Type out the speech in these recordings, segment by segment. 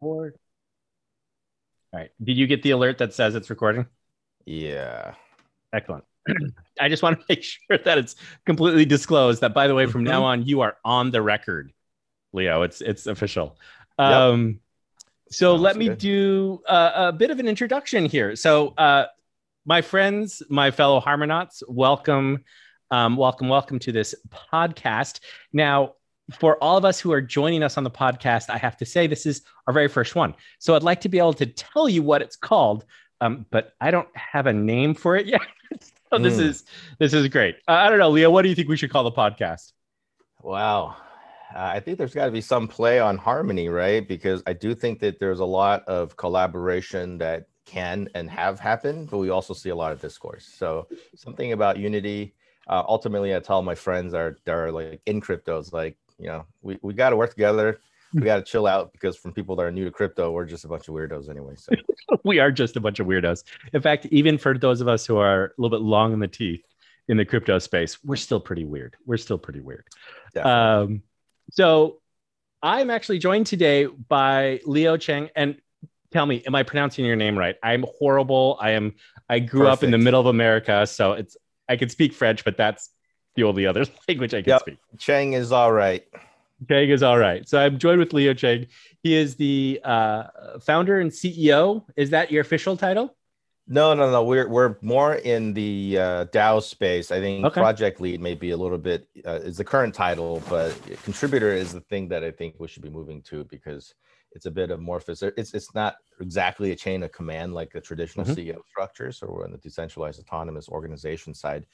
All right. Did you get the alert that says it's recording? Yeah. Excellent. I just want to make sure that it's completely disclosed that by the way, from now Mhm. on, you are on the record, Leo. It's it's official. Yep. Um so Sounds let me good. do uh, a bit of an introduction here. So uh my friends, my fellow Harmonauts, welcome, um, welcome, welcome to this podcast. Now, for all of us who are joining us on the podcast, I have to say this is our very first one. So I'd like to be able to tell you what it's called, um, but I don't have a name for it yet. so this Hmm. is this is great. Uh, I don't know, Leo. What do you think we should call the podcast? Wow. Uh, I think there's got to be some play on harmony, right? Because I do think that there's a lot of collaboration that can and have happened, but we also see a lot of discourse. So something about unity. Uh, ultimately, I tell my friends are, are like in cryptos, like you know, we, we got to work together. We got to chill out because from people that are new to crypto, we're just a bunch of weirdos anyway. So we are just a bunch of weirdos. In fact, even for those of us who are a little bit long in the teeth in the crypto space, we're still pretty weird. We're still pretty weird. definitely. Um, so I'm actually joined today by Leo Cheng. And tell me, am I pronouncing your name right? I'm horrible. I am. I grew up in the middle of America, so it's. I can speak French, but that's the only other language I can Yep. speak. Cheng is all right. Cheng is all right. So I'm joined with Leo Cheng. He is the uh, founder and CEO. Is that your official title? No, no, no. We're we're more in the uh, DAO space. I think Okay. project lead may be a little bit uh, is the current title, but contributor is the thing that I think we should be moving to because it's a bit amorphous. It's it's not exactly a chain of command like the traditional Mhm. CEO structure. So we're on the decentralized autonomous organization side.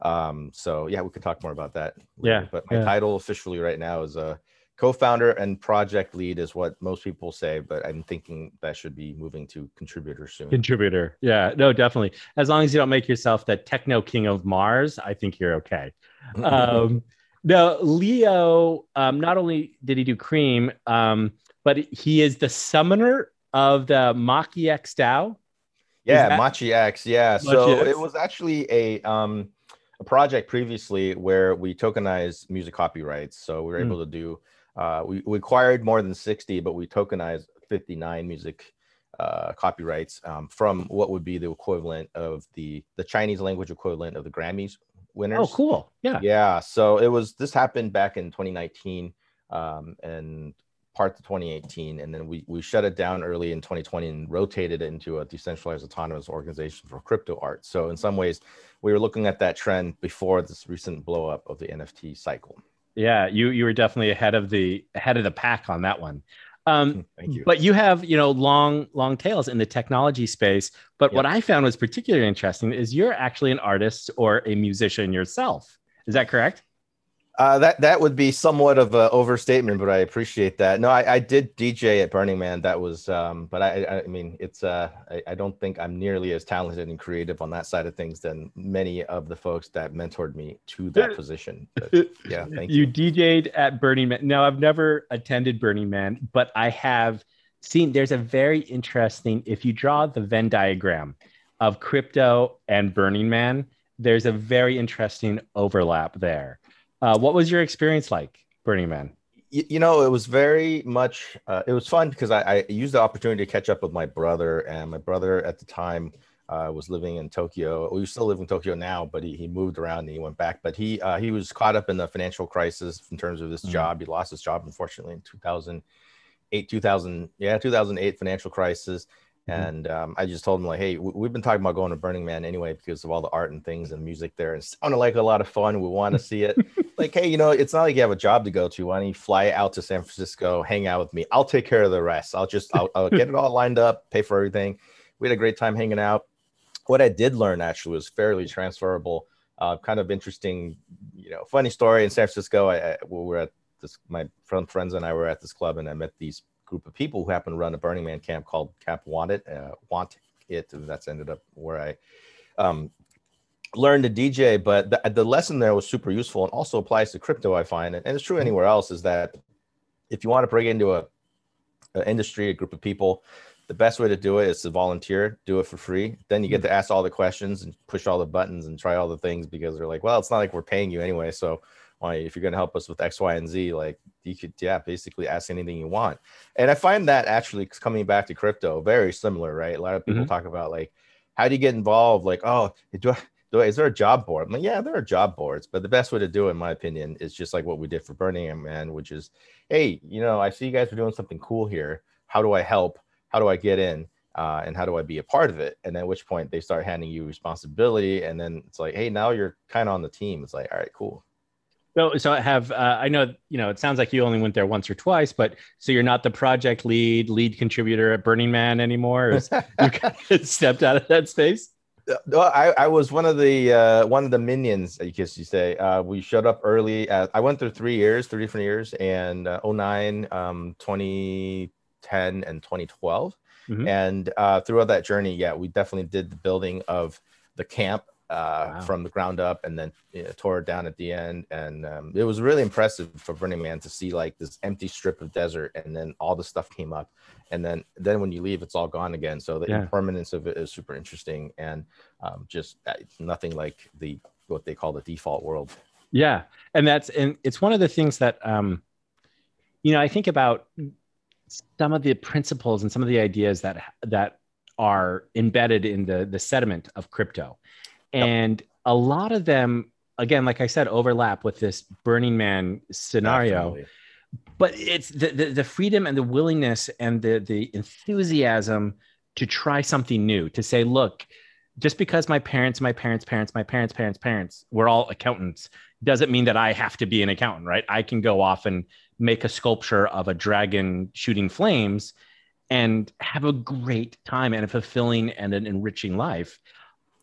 Um, so yeah, we could talk more about that. later. Yeah, But my yeah. title officially right now is a co-founder and project lead is what most people say, but I'm thinking that should be moving to contributor soon. Contributor. Yeah, no, definitely. As long as you don't make yourself the techno king of Mars, I think you're okay. um, no, Leo, um, not only did he do Cream, um, but he is the summoner of the Mach X DAO. Yeah, that- Machi X. Yeah. So X. it was actually a um a project previously where we tokenized music copyrights. So we were Hmm. able to do uh we, we acquired more than 60, but we tokenized 59 music uh copyrights um, from what would be the equivalent of the the Chinese language equivalent of the Grammys winners. Oh, cool. Yeah. Yeah. So it was this happened back in 2019 um, and part of 2018, and then we we shut it down early in 2020 and rotated it into a decentralized autonomous organization for crypto art. So in some ways, we were looking at that trend before this recent blow up of the NFT cycle. Yeah. You you were definitely ahead of the ahead of the pack on that one. Um, Thank you. But you have, you know, long, long tails in the technology space. But what I found was particularly interesting is you're actually an artist or a musician yourself. Is that correct? Uh, that that would be somewhat of an overstatement, but I appreciate that. No, I, I did DJ at Burning Man. That was, um, but I, I mean, it's uh, I, I don't think I'm nearly as talented and creative on that side of things than many of the folks that mentored me to that position. But, yeah, thank you you. DJ'd at Burning Man. Now, I've never attended Burning Man, but I have seen there's a very interesting, if you draw the Venn diagram of crypto and Burning Man, there's a very interesting overlap there. Uh, what was your experience like, Burning Man? Y- you know, it was very much. Uh, it was fun because I, I used the opportunity to catch up with my brother, and my brother at the time uh, was living in Tokyo. We still live in Tokyo now, but he, he moved around and he went back. But he uh, he was caught up in the financial crisis in terms of his Mhm. job. He lost his job unfortunately in 2008, 2000 yeah 2008 financial crisis. Mhm. And um, I just told him like, hey, we- we've been talking about going to Burning Man anyway because of all the art and things and music there. And it sounded like a lot of fun. We want to see it like, hey, you know, it's not like you have a job to go to. Why don't you fly out to San Francisco, hang out with me? I'll take care of the rest. I'll just, I'll, I'll get it all lined up, pay for everything. We had a great time hanging out. What I did learn actually was fairly transferable. Uh, kind of interesting, you know, funny story in San Francisco. I, I we were at this, my friend, friends and I were at this club, and I met these group of people who happened to run a Burning Man camp called Camp Want It, uh, Want It, and that's ended up where I um, learned to DJ, but the, the lesson there was super useful and also applies to crypto. I find, and it's true anywhere else, is that if you want to bring into a, a industry, a group of people, the best way to do it is to volunteer, do it for free. Then you get to ask all the questions and push all the buttons and try all the things because they're like, well, it's not like we're paying you anyway, so why if you're going to help us with X, Y, and Z, like you could, yeah, basically ask anything you want. And I find that actually coming back to crypto, very similar, right? A lot of people mm-hmm. talk about like, how do you get involved? Like, oh, do I, is there a job board? I'm like, yeah, there are job boards, but the best way to do it, in my opinion, is just like what we did for Burning Man, which is, hey, you know, I see you guys are doing something cool here. How do I help? How do I get in? Uh, and how do I be a part of it? And at which point they start handing you responsibility, and then it's like, hey, now you're kind of on the team. It's like, all right, cool. So, so I have, uh, I know, you know, it sounds like you only went there once or twice, but so you're not the project lead, lead contributor at Burning Man anymore. you kind of stepped out of that space. I, I was one of the uh, one of the minions, I guess you say. Uh, we showed up early. At, I went through three years, three different years, and uh, 09, um, 2010, and 2012. Mm-hmm. And uh, throughout that journey, yeah, we definitely did the building of the camp uh, wow. from the ground up and then you know, tore it down at the end. And um, it was really impressive for Burning Man to see like this empty strip of desert and then all the stuff came up. And then, then when you leave, it's all gone again. So the yeah. impermanence of it is super interesting and um, just uh, nothing like the what they call the default world. Yeah, and that's and it's one of the things that um, you know I think about some of the principles and some of the ideas that that are embedded in the the sediment of crypto and yep. a lot of them again like i said overlap with this burning man scenario Absolutely. but it's the, the, the freedom and the willingness and the the enthusiasm to try something new to say look just because my parents my parents parents my parents parents parents we're all accountants doesn't mean that i have to be an accountant right i can go off and make a sculpture of a dragon shooting flames and have a great time and a fulfilling and an enriching life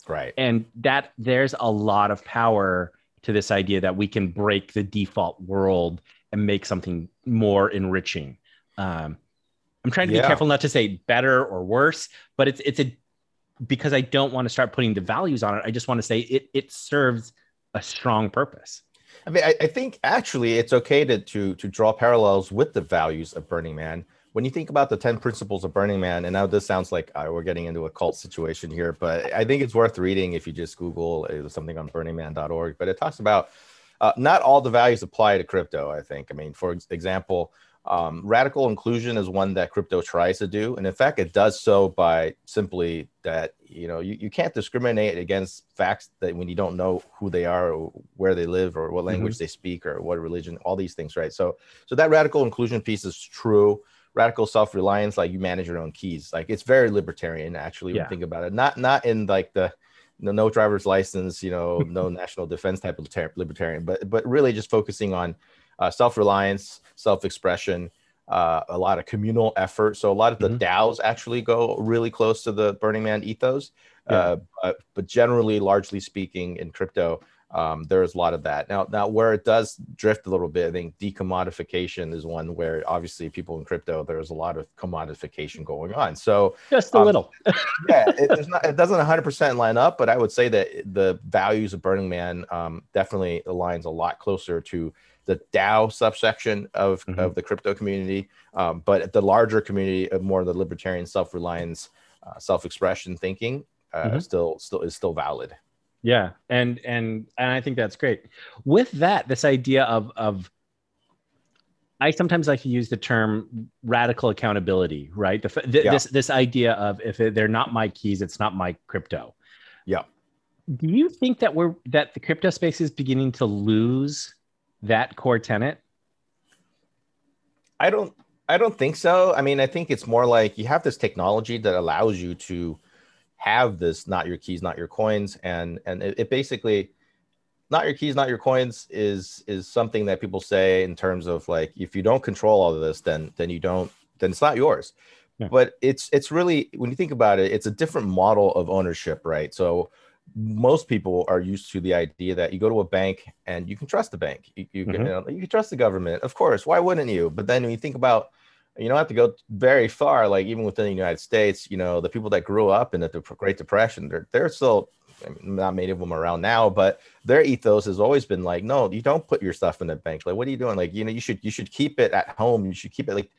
Right. And that there's a lot of power to this idea that we can break the default world and make something more enriching. Um, I'm trying to be careful not to say better or worse, but it's it's a because I don't want to start putting the values on it. I just want to say it it serves a strong purpose. I mean, I, I think actually it's okay to to to draw parallels with the values of Burning Man when you think about the 10 principles of Burning Man, and now this sounds like uh, we're getting into a cult situation here, but I think it's worth reading if you just Google uh, something on burningman.org. But it talks about uh, not all the values apply to crypto, I think. I mean, for example, um, radical inclusion is one that crypto tries to do. And in fact, it does so by simply that, you know, you, you can't discriminate against facts that when you don't know who they are or where they live or what language mm-hmm. they speak or what religion, all these things, right? So, so that radical inclusion piece is true radical self-reliance like you manage your own keys like it's very libertarian actually yeah. you think about it not not in like the no, no driver's license you know no national defense type of libertarian but but really just focusing on uh, self-reliance self-expression uh, a lot of communal effort so a lot of the mm-hmm. DAOs actually go really close to the burning man ethos yeah. uh, but, but generally largely speaking in crypto um, there's a lot of that now now where it does drift a little bit i think decommodification is one where obviously people in crypto there's a lot of commodification going on so just a um, little yeah it, not, it doesn't 100% line up but i would say that the values of burning man um, definitely aligns a lot closer to the DAO subsection of, mm-hmm. of the crypto community, um, but the larger community of more of the libertarian self-reliance, uh, self-expression thinking uh, mm-hmm. still still is still valid. Yeah, and and and I think that's great. With that, this idea of of I sometimes like to use the term radical accountability, right? The, the, yeah. This this idea of if they're not my keys, it's not my crypto. Yeah. Do you think that we're that the crypto space is beginning to lose that core tenet? I don't I don't think so. I mean, I think it's more like you have this technology that allows you to have this not your keys not your coins. And and it, it, basically not your keys not your coins is is something that people say in terms of like if you don't control all of this then then you don't then it's not yours. Yeah. but it's it's really when you think about it it's a different model of ownership right? So most people are used to the idea that you go to a bank and you can trust the bank. You, you, mm-hmm. can, you, know, you can trust the government of course why wouldn't you? But then when you think about you don't have to go very far. Like even within the United States, you know, the people that grew up in the Great Depression, they're they're still I mean, not many of them around now, but their ethos has always been like, no, you don't put your stuff in the bank. Like, what are you doing? Like, you know, you should you should keep it at home. You should keep it like.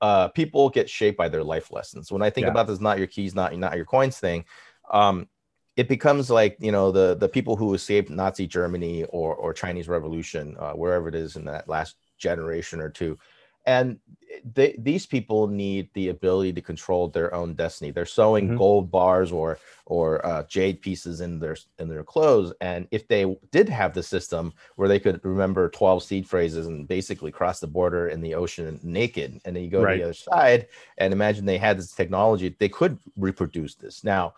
Uh, people get shaped by their life lessons. When I think yeah. about this, not your keys, not not your coins thing, um, it becomes like you know the the people who escaped Nazi Germany or or Chinese Revolution, uh, wherever it is in that last generation or two, and they, these people need the ability to control their own destiny. They're sewing mm-hmm. gold bars or or uh, jade pieces in their in their clothes, and if they did have the system where they could remember twelve seed phrases and basically cross the border in the ocean naked, and then you go right. to the other side and imagine they had this technology, they could reproduce this now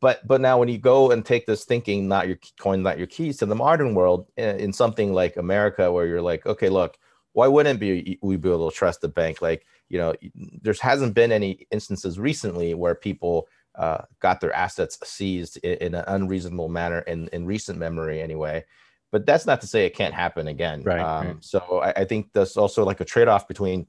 but but now when you go and take this thinking not your coin not your keys to the modern world in, in something like america where you're like okay look why wouldn't be we be able to trust the bank like you know there hasn't been any instances recently where people uh, got their assets seized in, in, an unreasonable manner in, in recent memory anyway but that's not to say it can't happen again right, um, right. so I, I, think there's also like a trade-off between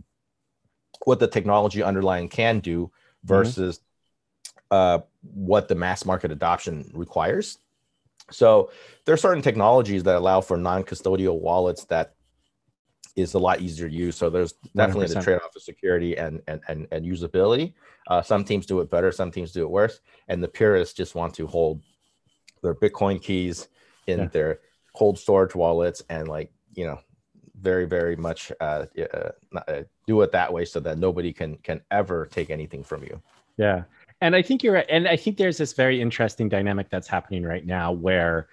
what the technology underlying can do mm-hmm. versus mm-hmm. uh, what the mass market adoption requires so there are certain technologies that allow for non-custodial wallets that is a lot easier to use. So there's definitely 100%. the trade-off of security and and and, and usability. Uh, some teams do it better, some teams do it worse, and the purists just want to hold their Bitcoin keys in yeah. their cold storage wallets and like you know very very much uh, uh, uh, do it that way so that nobody can can ever take anything from you. Yeah. And I think you're right. And I think there's this very interesting dynamic that's happening right now where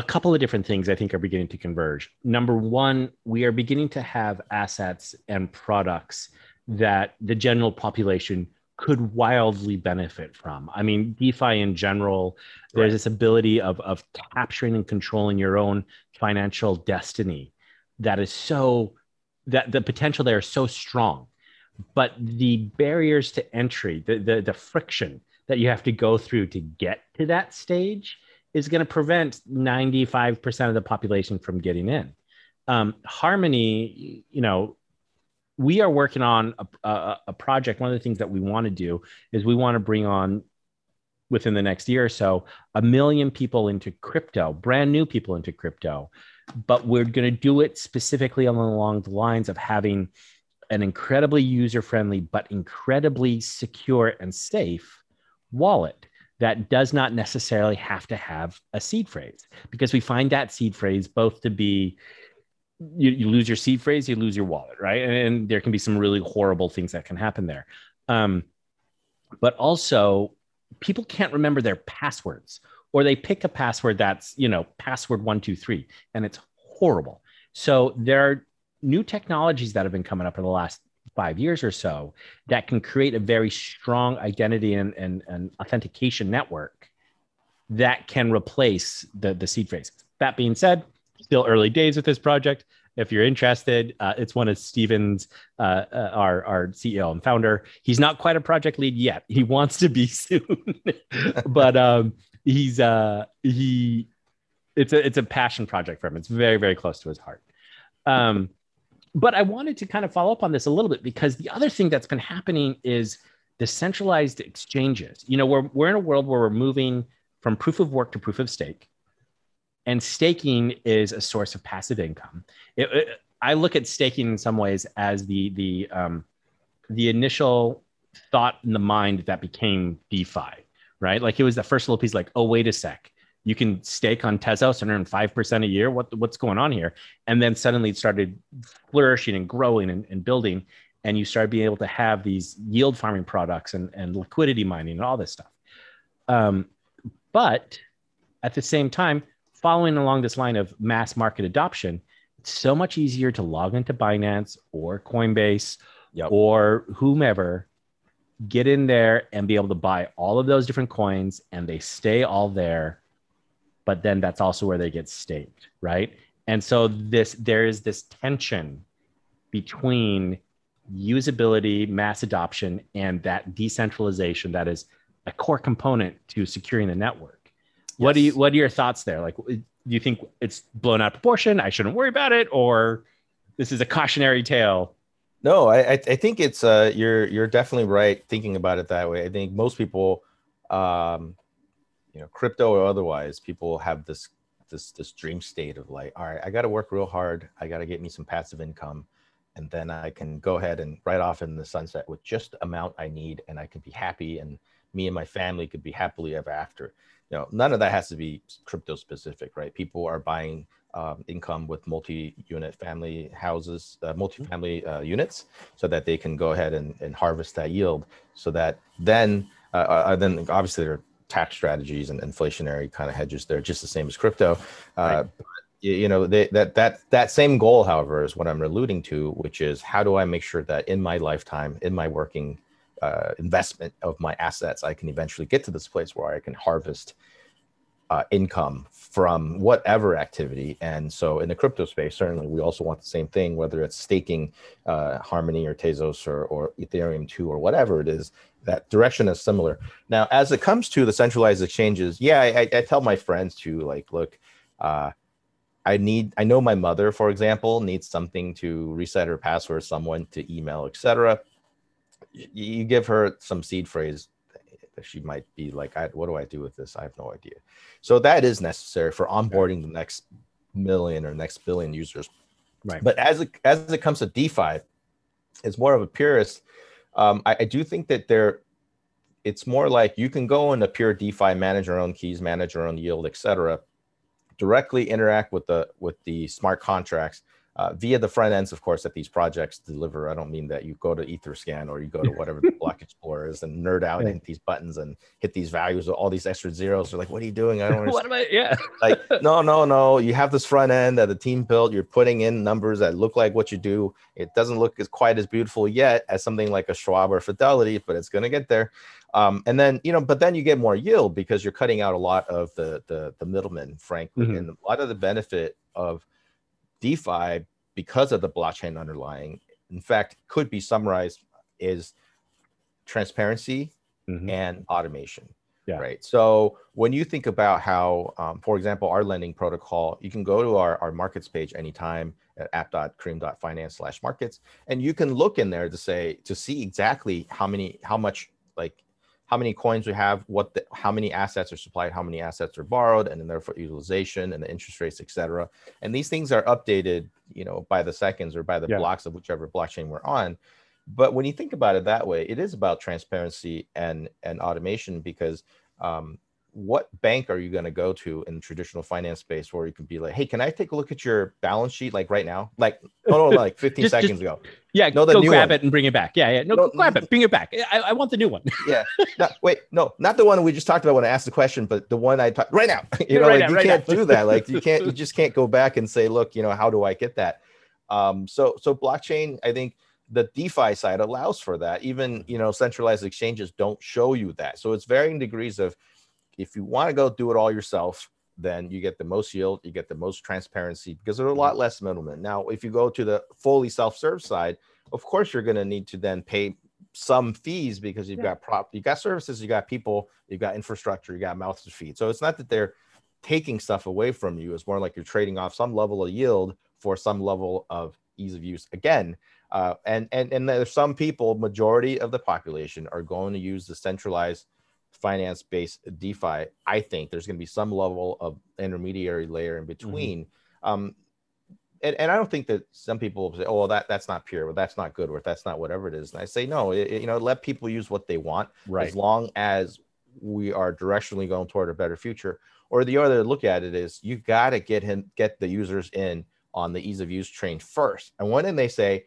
a couple of different things I think are beginning to converge. Number one, we are beginning to have assets and products that the general population could wildly benefit from. I mean, DeFi in general, there's right. this ability of, of capturing and controlling your own financial destiny that is so that the potential there is so strong. But the barriers to entry, the, the, the friction that you have to go through to get to that stage is going to prevent 95% of the population from getting in. Um, Harmony, you know, we are working on a, a, a, project. One of the things that we want to do is we want to bring on within the next year or so a million people into crypto, brand new people into crypto. But we're going to do it specifically along the lines of having an incredibly user friendly, but incredibly secure and safe wallet that does not necessarily have to have a seed phrase because we find that seed phrase both to be you, you lose your seed phrase, you lose your wallet, right? And, and, there can be some really horrible things that can happen there. Um, but also, people can't remember their passwords, or they pick a password that's you know password one two three, and it's horrible. So there are new technologies that have been coming up in the last five years or so that can create a very strong identity and, and, and authentication network that can replace the, the seed phrase. That being said, still early days with this project. If you're interested, uh, it's one of Stephen's, uh, uh, our, our CEO and founder. He's not quite a project lead yet. He wants to be soon, but um, he's uh, he. It's a it's a passion project for him. It's very very close to his heart. Um, but I wanted to kind of follow up on this a little bit because the other thing that's been happening is the centralized exchanges. You know, we're, we're in a world where we're moving from proof of work to proof of stake, and staking is a source of passive income. It, it, I look at staking in some ways as the the um, the initial thought in the mind that became DeFi, right? Like it was the first little piece, like, oh, wait a sec you can stake on Tezos and earn 5% a year. What, what's going on here? And then suddenly it started flourishing and growing and, and building. And you started being able to have these yield farming products and, and liquidity mining and all this stuff. Um, but at the same time, following along this line of mass market adoption, it's so much easier to log into Binance or Coinbase yep. or whomever, get in there and be able to buy all of those different coins, and they stay all there but then that's also where they get staked, right? And so this there is this tension between usability, mass adoption, and that decentralization that is a core component to securing the network. Yes. What do you what are your thoughts there? Like do you think it's blown out of proportion? I shouldn't worry about it, or this is a cautionary tale? No, I I think it's uh you're you're definitely right thinking about it that way. I think most people um you know crypto or otherwise people have this this this dream state of like all right i got to work real hard i got to get me some passive income and then i can go ahead and write off in the sunset with just the amount i need and i can be happy and me and my family could be happily ever after. You know, none of that has to be crypto specific, right? People are buying um, income with multi-unit family houses, uh, multi-family uh, units, so that they can go ahead and, and harvest that yield. So that then, uh, uh then obviously there are tax strategies and inflationary kind of hedges there, just the same as crypto. Uh, right. you know, they, that that that same goal, however, is what I'm alluding to, which is how do I make sure that in my lifetime, in my working uh, investment of my assets, I can eventually get to this place where I can harvest uh, income from whatever activity. And so in the crypto space, certainly we also want the same thing, whether it's staking uh, Harmony or Tezos or, or Ethereum 2 or whatever it is, that direction is similar. Now, as it comes to the centralized exchanges, yeah, I, I tell my friends to like, look, uh, I need, I know my mother, for example, needs something to reset her password, someone to email, etc. You give her some seed phrase, she might be like, what do I do with this? I have no idea. So that is necessary for onboarding the next million or next billion users. Right. But as it as it comes to DeFi, it's more of a purist. Um, I, I do think that there, it's more like you can go in a pure DeFi, manage your own keys, manage your own yield, etc. Directly interact with the with the smart contracts uh, via the front ends, of course, that these projects deliver. I don't mean that you go to Etherscan or you go to whatever the block explorer is and nerd out and hit these buttons and hit these values with all these extra zeros. They're like, what are you doing? I don't what am I? Yeah. like, no, no, no. You have this front end that the team built. You're putting in numbers that look like what you do. It doesn't look as quite as beautiful yet as something like a Schwab or Fidelity, but it's going to get there. Um, and then you know, but then you get more yield because you're cutting out a lot of the the, the middlemen, frankly, mm-hmm. and a lot of the benefit of DeFi because of the blockchain underlying, in fact, could be summarized as transparency mm-hmm. and automation. Yeah. Right. So when you think about how, um, for example, our lending protocol, you can go to our, our markets page anytime at app.cream.finance slash markets, and you can look in there to say, to see exactly how many, how much like how many coins we have, what the, how many assets are supplied, how many assets are borrowed, and then therefore utilization and the interest rates, etc. And these things are updated, you know, by the seconds or by the yeah. blocks of whichever blockchain we're on. But when you think about it that way, it is about transparency and and automation because um, what bank are you going to go to in traditional finance space where you can be like, hey, can I take a look at your balance sheet like right now? Like, no, no, like 15 just, seconds just, ago. Yeah, no, the go grab one. it and bring it back. Yeah, yeah. No, no grab it, bring it back. I, I want the new one. yeah. No, wait, no, not the one we just talked about when I asked the question, but the one I talked right now. You know, right like now, you right can't now. do that. Like you can't, you just can't go back and say, look, you know, how do I get that? Um, so, so blockchain, I think the DeFi side allows for that. Even you know, centralized exchanges don't show you that. So it's varying degrees of if you want to go do it all yourself, then you get the most yield, you get the most transparency because there's a lot less middlemen. Now, if you go to the fully self-serve side, of course you're going to need to then pay some fees because you've yeah. got prop, you got services, you got people, you've got infrastructure, you got mouths to feed. So it's not that they're taking stuff away from you. It's more like you're trading off some level of yield for some level of ease of use. Again, uh, and and and there's some people, majority of the population, are going to use the centralized finance based DeFi, I think there's going to be some level of intermediary layer in mm-hmm. between. Mm-hmm. Um, and, and I don't think that some people say, "Oh, well, that that's not pure, or that's not good, or that's not whatever it is." And I say, no, it, you know, let people use what they want, right. as long as we are directionally going toward a better future. Or the other look at it is, you got to get him, get the users in on the ease of use train first. And when they say,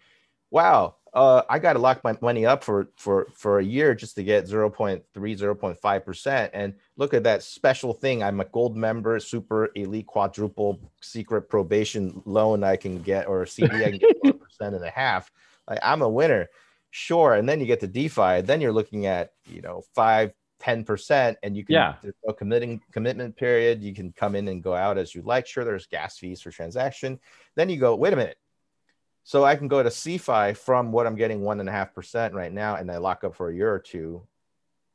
"Wow, uh, I got to lock my money up for for for a year just to get 0.3 0.5 percent. And look at that special thing. I'm a gold member super elite quadruple secret probation loan i can get or cd i can get one percent and a half. Like i'm a winner. Sure. And then you get to defi. Then you're looking at you know 5 10 percent and you can yeah. there's no committing commitment period. You can come in and go out as you like. Sure there's gas fees for transaction. Then you go wait a minute so I can go to CeFi from what I'm getting one and a half percent right now, and I lock up for a year or two,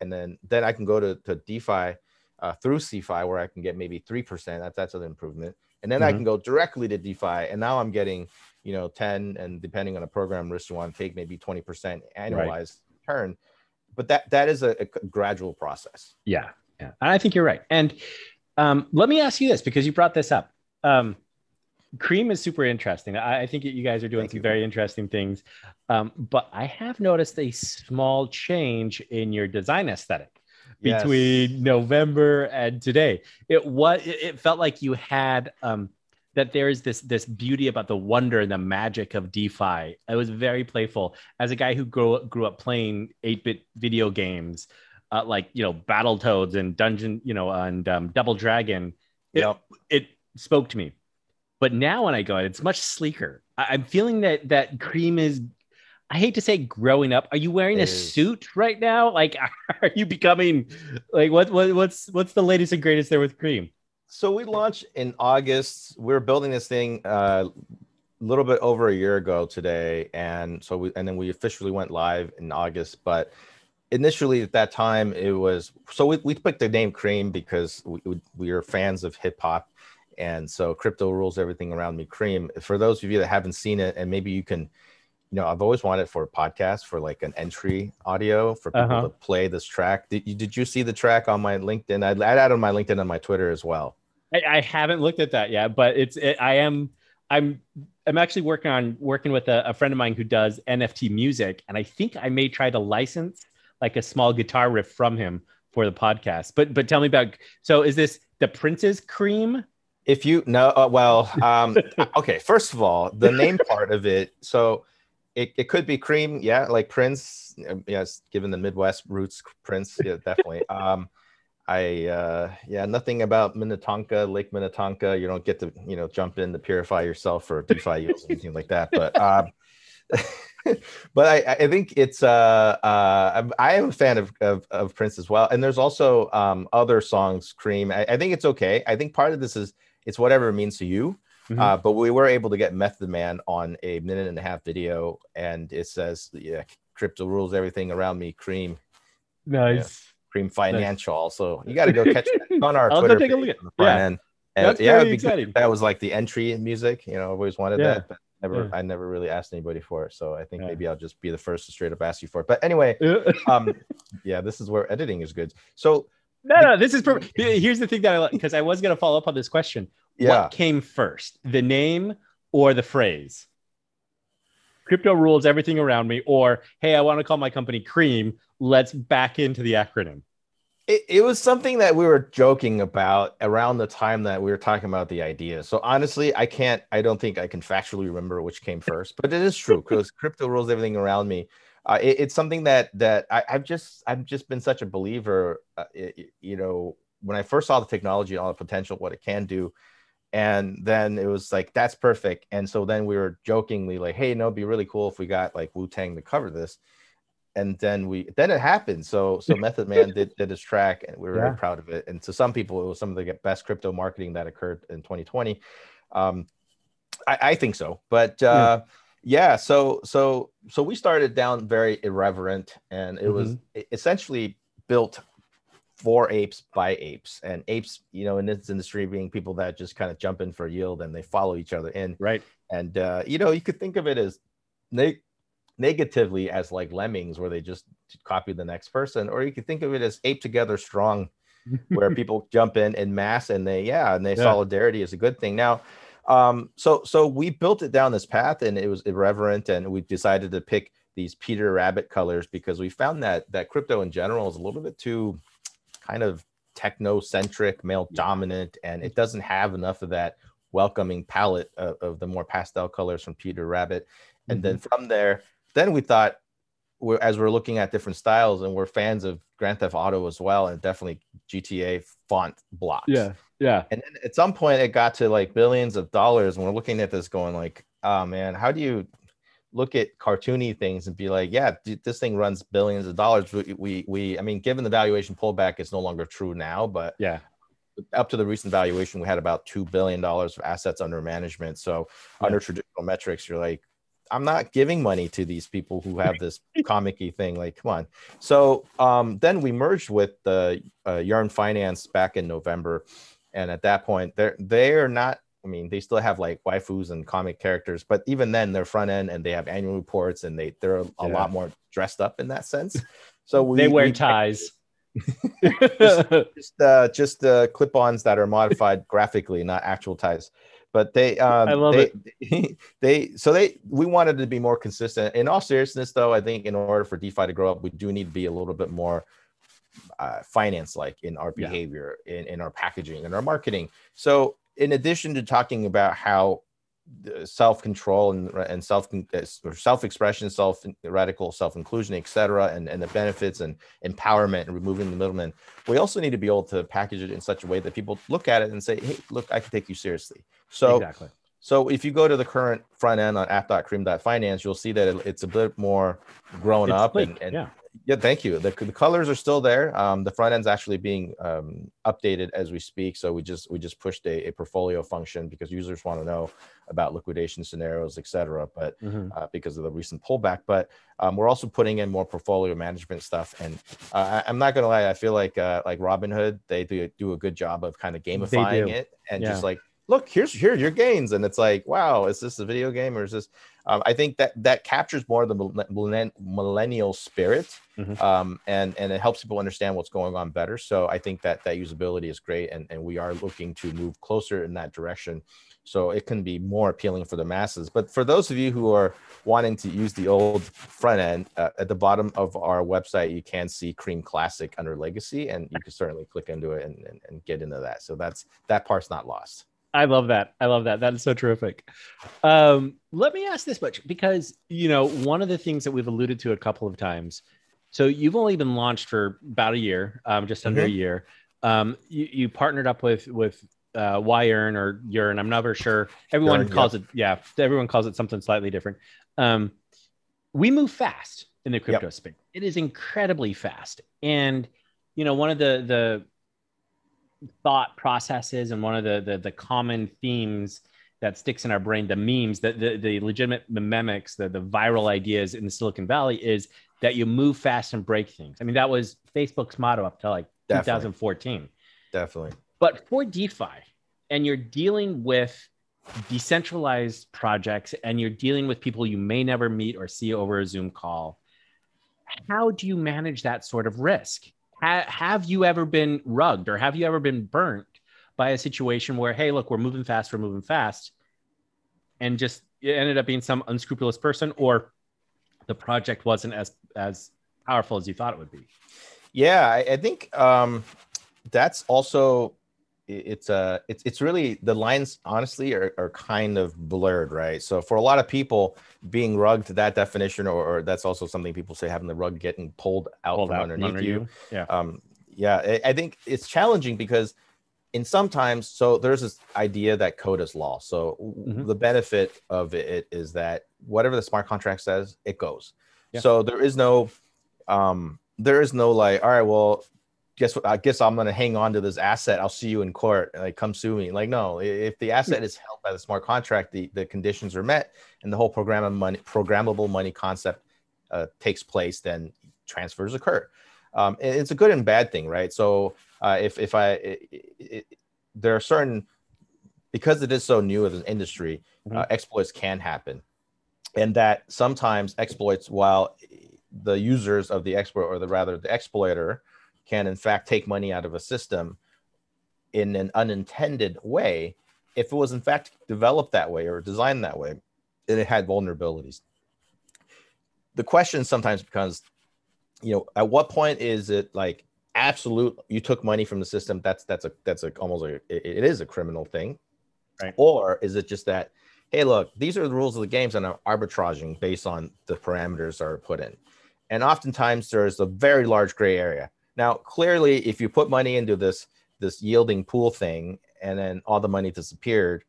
and then then I can go to, to DeFi uh, through CeFi where I can get maybe three percent. That's that's an improvement, and then mm-hmm. I can go directly to DeFi, and now I'm getting you know ten, and depending on the program risk you want to take, maybe twenty percent annualized right. return. But that that is a, a, gradual process. Yeah, yeah, and I think you're right. And um, let me ask you this because you brought this up. Um, Cream is super interesting. I, I think you guys are doing Thank some you. very interesting things. Um, but I have noticed a small change in your design aesthetic. Yes. between November and today. It was it felt like you had um that there is this this beauty about the wonder and the magic of DeFi. It was very playful. As a guy who grew grew up playing 8-bit video games, uh, like you know Battletoads and Dungeon, you know, and um, Double Dragon, it, Yep. it spoke to me. But now when I go, out, it's much sleeker. I, I'm feeling that that Cream is. I hate to say growing up. Are you wearing a suit right now? Like, are you becoming like what, what what's what's the latest and greatest there with Cream? So we launched in August. We are building this thing uh, a little bit over a year ago today, and so we and then we officially went live in August. But initially at that time, it was so we, we picked the name Cream because we we- we are fans of hip hop, and so crypto rules everything around me. Cream. For those of you that haven't seen it, and maybe you can. You know, I've always wanted for a podcast for like an entry audio for people Uh-huh. to play this track. Did you did you see the track on my LinkedIn? I I added my LinkedIn on my Twitter as well. I, I haven't looked at that yet, but it's it, I am I'm I'm actually working on working with a, a friend of mine who does NFT music, and I think I may try to license like a small guitar riff from him for the podcast. But but tell me about so is this the Prince's Cream? If you know, uh, well, um, okay. First of all, the name part of it. So it, it could be cream, yeah, like Prince. uh, Yes, given the Midwest roots, Prince, yeah, definitely. um, I uh, yeah, nothing about Minnetonka, Lake Minnetonka. You don't get to you know jump in to purify yourself or DeFi yields or anything like that. But um, but I, I think it's uh, uh, I am a fan of, of of Prince as well. And there's also um, other songs, Cream. I, I think it's okay. I think part of this is it's whatever it means to you. Mhm. Uh, but we were able to get Method Man on a minute and a half video, and it says, "Yeah, crypto rules everything around me." Cream, Nice. Cream Financial. So you got to go catch that on our I'll Twitter take a look at- yeah. end. And That's yeah, very exciting. that was like the entry music. You know, I've always wanted Yeah. that, but never, Yeah. I never really asked anybody for it. So I think Yeah. maybe I'll just be the first to straight up ask you for it. But anyway, um, yeah, this is where editing is good. So no, no, this is perfect. Here's the thing that I like because I was gonna follow up on this question. yeah, What came first, the name or the phrase? Crypto rules everything around me, or hey, I want to call my company Cream. Let's back into the acronym. It, it was something that we were joking about around the time that we were talking about the idea. So honestly, I can't, I don't think I can factually remember which came first, but it is true because crypto rules everything around me. Uh, it- it's something that that I, I've just I've just been such a believer. Uh, it- you know, when I first saw the technology and all the potential, what it can do, and then it was like that's perfect. And so then we were jokingly like, hey, no, it'd be really cool if we got like Wu Tang to cover this and then we then it happened. So so Method Man did did his track, and we were Yeah. very proud of it. And to some people, it was some of the best crypto marketing that occurred in 2020. Um, I, I think so, but uh, yeah. Yeah, so so so we started down very irreverent, and it was e- essentially built for apes by apes, and apes, you know, in this industry, being people that just kind of jump in for yield and they follow each other in Right. and uh, you know you could think of it as neg- negatively as like lemmings where they just copy the next person or you could think of it as ape together strong where people jump in in mass and they yeah and they Yeah. solidarity is a good thing now um so so we built it down this path and it was irreverent and we decided to pick these peter rabbit colors because we found that that crypto in general is a little bit too kind of techno centric male dominant and it doesn't have enough of that welcoming palette of, of the more pastel colors from peter rabbit and then Mm-hmm. from there then we thought we're, as we're looking at different styles and we're fans of grand theft auto as well and definitely gta font blocks Yeah. Yeah. and then at some point it got to like billions of dollars and we're looking at this going like oh man how do you look at cartoony things and be like yeah th- this thing runs billions of dollars we, we we i mean given the valuation pullback it's no longer true now but Yeah. up to the recent valuation we had about $2 billion of assets under management so Yeah. under traditional metrics you're like i'm not giving money to these people who have this comic-y thing like come on so um, then we merged with the uh, Yearn Finance back in november and at that point they're they're not i mean they still have like waifus and comic characters but even then they're front end and they have annual reports and they they're a, a Yeah. lot more dressed up in that sense so we, they wear we- ties. just uh just uh clip-ons that are modified graphically not actual ties but they um I love they, they so they we wanted to be more consistent in all seriousness though i think in order for defi to grow up we do need to be a little bit more uh, finance like in our behavior, yeah. in, in our packaging, in our marketing. So, in addition to talking about how self control and, and self uh, self expression, self radical self inclusion, etc., and, and the benefits and empowerment and removing the middleman, we also need to be able to package it in such a way that people look at it and say, "Hey, look, I can take you seriously." So, exactly. So if you go to the current front end on app.cream.finance, you'll see that it's a bit more grown it's up and, and, yeah. Yeah, thank you. The, the colors are still there. Um, the front end's actually being um, updated as we speak. So we just we just pushed a, a portfolio function because users want to know about liquidation scenarios, et cetera. But mm-hmm. uh, because of the recent pullback, but um, we're also putting in more portfolio management stuff. And uh, I, am not gonna lie, I feel like uh, like Robinhood, they do, do a good job of kind of gamifying it and yeah. just like look here's here your gains. And it's like wow is this a video game or is this um, i think that that captures more of the millennial spirit mm-hmm. um, and and it helps people understand what's going on better. So i think that that usability is great and, and we are looking to move closer in that direction. So it can be more appealing for the masses. But for those of you who are wanting to use the old front end uh, at the bottom of our website you can see cream classic under legacy and you can certainly click into it and, and, and get into that. So that's that part's not lost I love that. I love that. That is so terrific. Um, let me ask this much because you know one of the things that we've alluded to a couple of times. So you've only been launched for about a year, um, just under mm-hmm. a year. Um, you, you, partnered up with with uh, or Yearn. I'm never sure. Everyone Yearn, calls yep. it yeah. Everyone calls it something slightly different. Um, we move fast in the crypto yep. space. It is incredibly fast, and you know one of the the thought processes and one of the, the, the common themes that sticks in our brain, the memes, the, the, the legitimate mimics, the, the viral ideas in the Silicon Valley is that you move fast and break things. I mean, that was Facebook's motto up to like Definitely. 2014. Definitely. But for DeFi, and you're dealing with decentralized projects and you're dealing with people you may never meet or see over a Zoom call, how do you manage that sort of risk? Ha- have you ever been rugged or have you ever been burnt by a situation where, hey, look, we're moving fast, we're moving fast, and just it ended up being some unscrupulous person, or the project wasn't as as powerful as you thought it would be? Yeah, I, I think um, that's also it's uh it's it's really the lines honestly are, are kind of blurred right so for a lot of people being rugged to that definition or, or that's also something people say having the rug getting pulled out pulled from out underneath under you. you. yeah um yeah I, I think it's challenging because in sometimes so there's this idea that code is law so mm-hmm. the benefit of it is that whatever the smart contract says it goes yeah. so there is no um there is no like all right well guess what? I guess I'm gonna hang on to this asset. I'll see you in court. Like, come sue me. Like, no. If the asset is held by the smart contract, the, the conditions are met, and the whole program money, programmable money concept uh, takes place, then transfers occur. Um, it's a good and bad thing, right? So uh, if if I it, it, there are certain because it is so new as an industry, mm-hmm. uh, exploits can happen, and that sometimes exploits while the users of the exploit or the rather the exploiter can in fact take money out of a system in an unintended way if it was in fact developed that way or designed that way and it had vulnerabilities. The question sometimes becomes you know at what point is it like absolute you took money from the system that's that's a that's a almost a it, it is a criminal thing. Right. Or is it just that hey look these are the rules of the games and i'm arbitraging based on the parameters are put in. And oftentimes there's a very large gray area now, clearly, if you put money into this this yielding pool thing, and then all the money disappeared,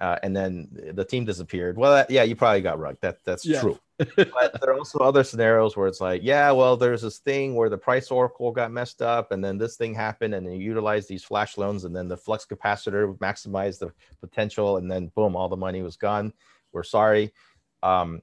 uh, and then the team disappeared, well, that, yeah, you probably got rugged. That that's yeah. true. but there are also other scenarios where it's like, yeah, well, there's this thing where the price oracle got messed up, and then this thing happened, and then you utilize these flash loans, and then the flux capacitor maximized the potential, and then boom, all the money was gone. We're sorry. Um,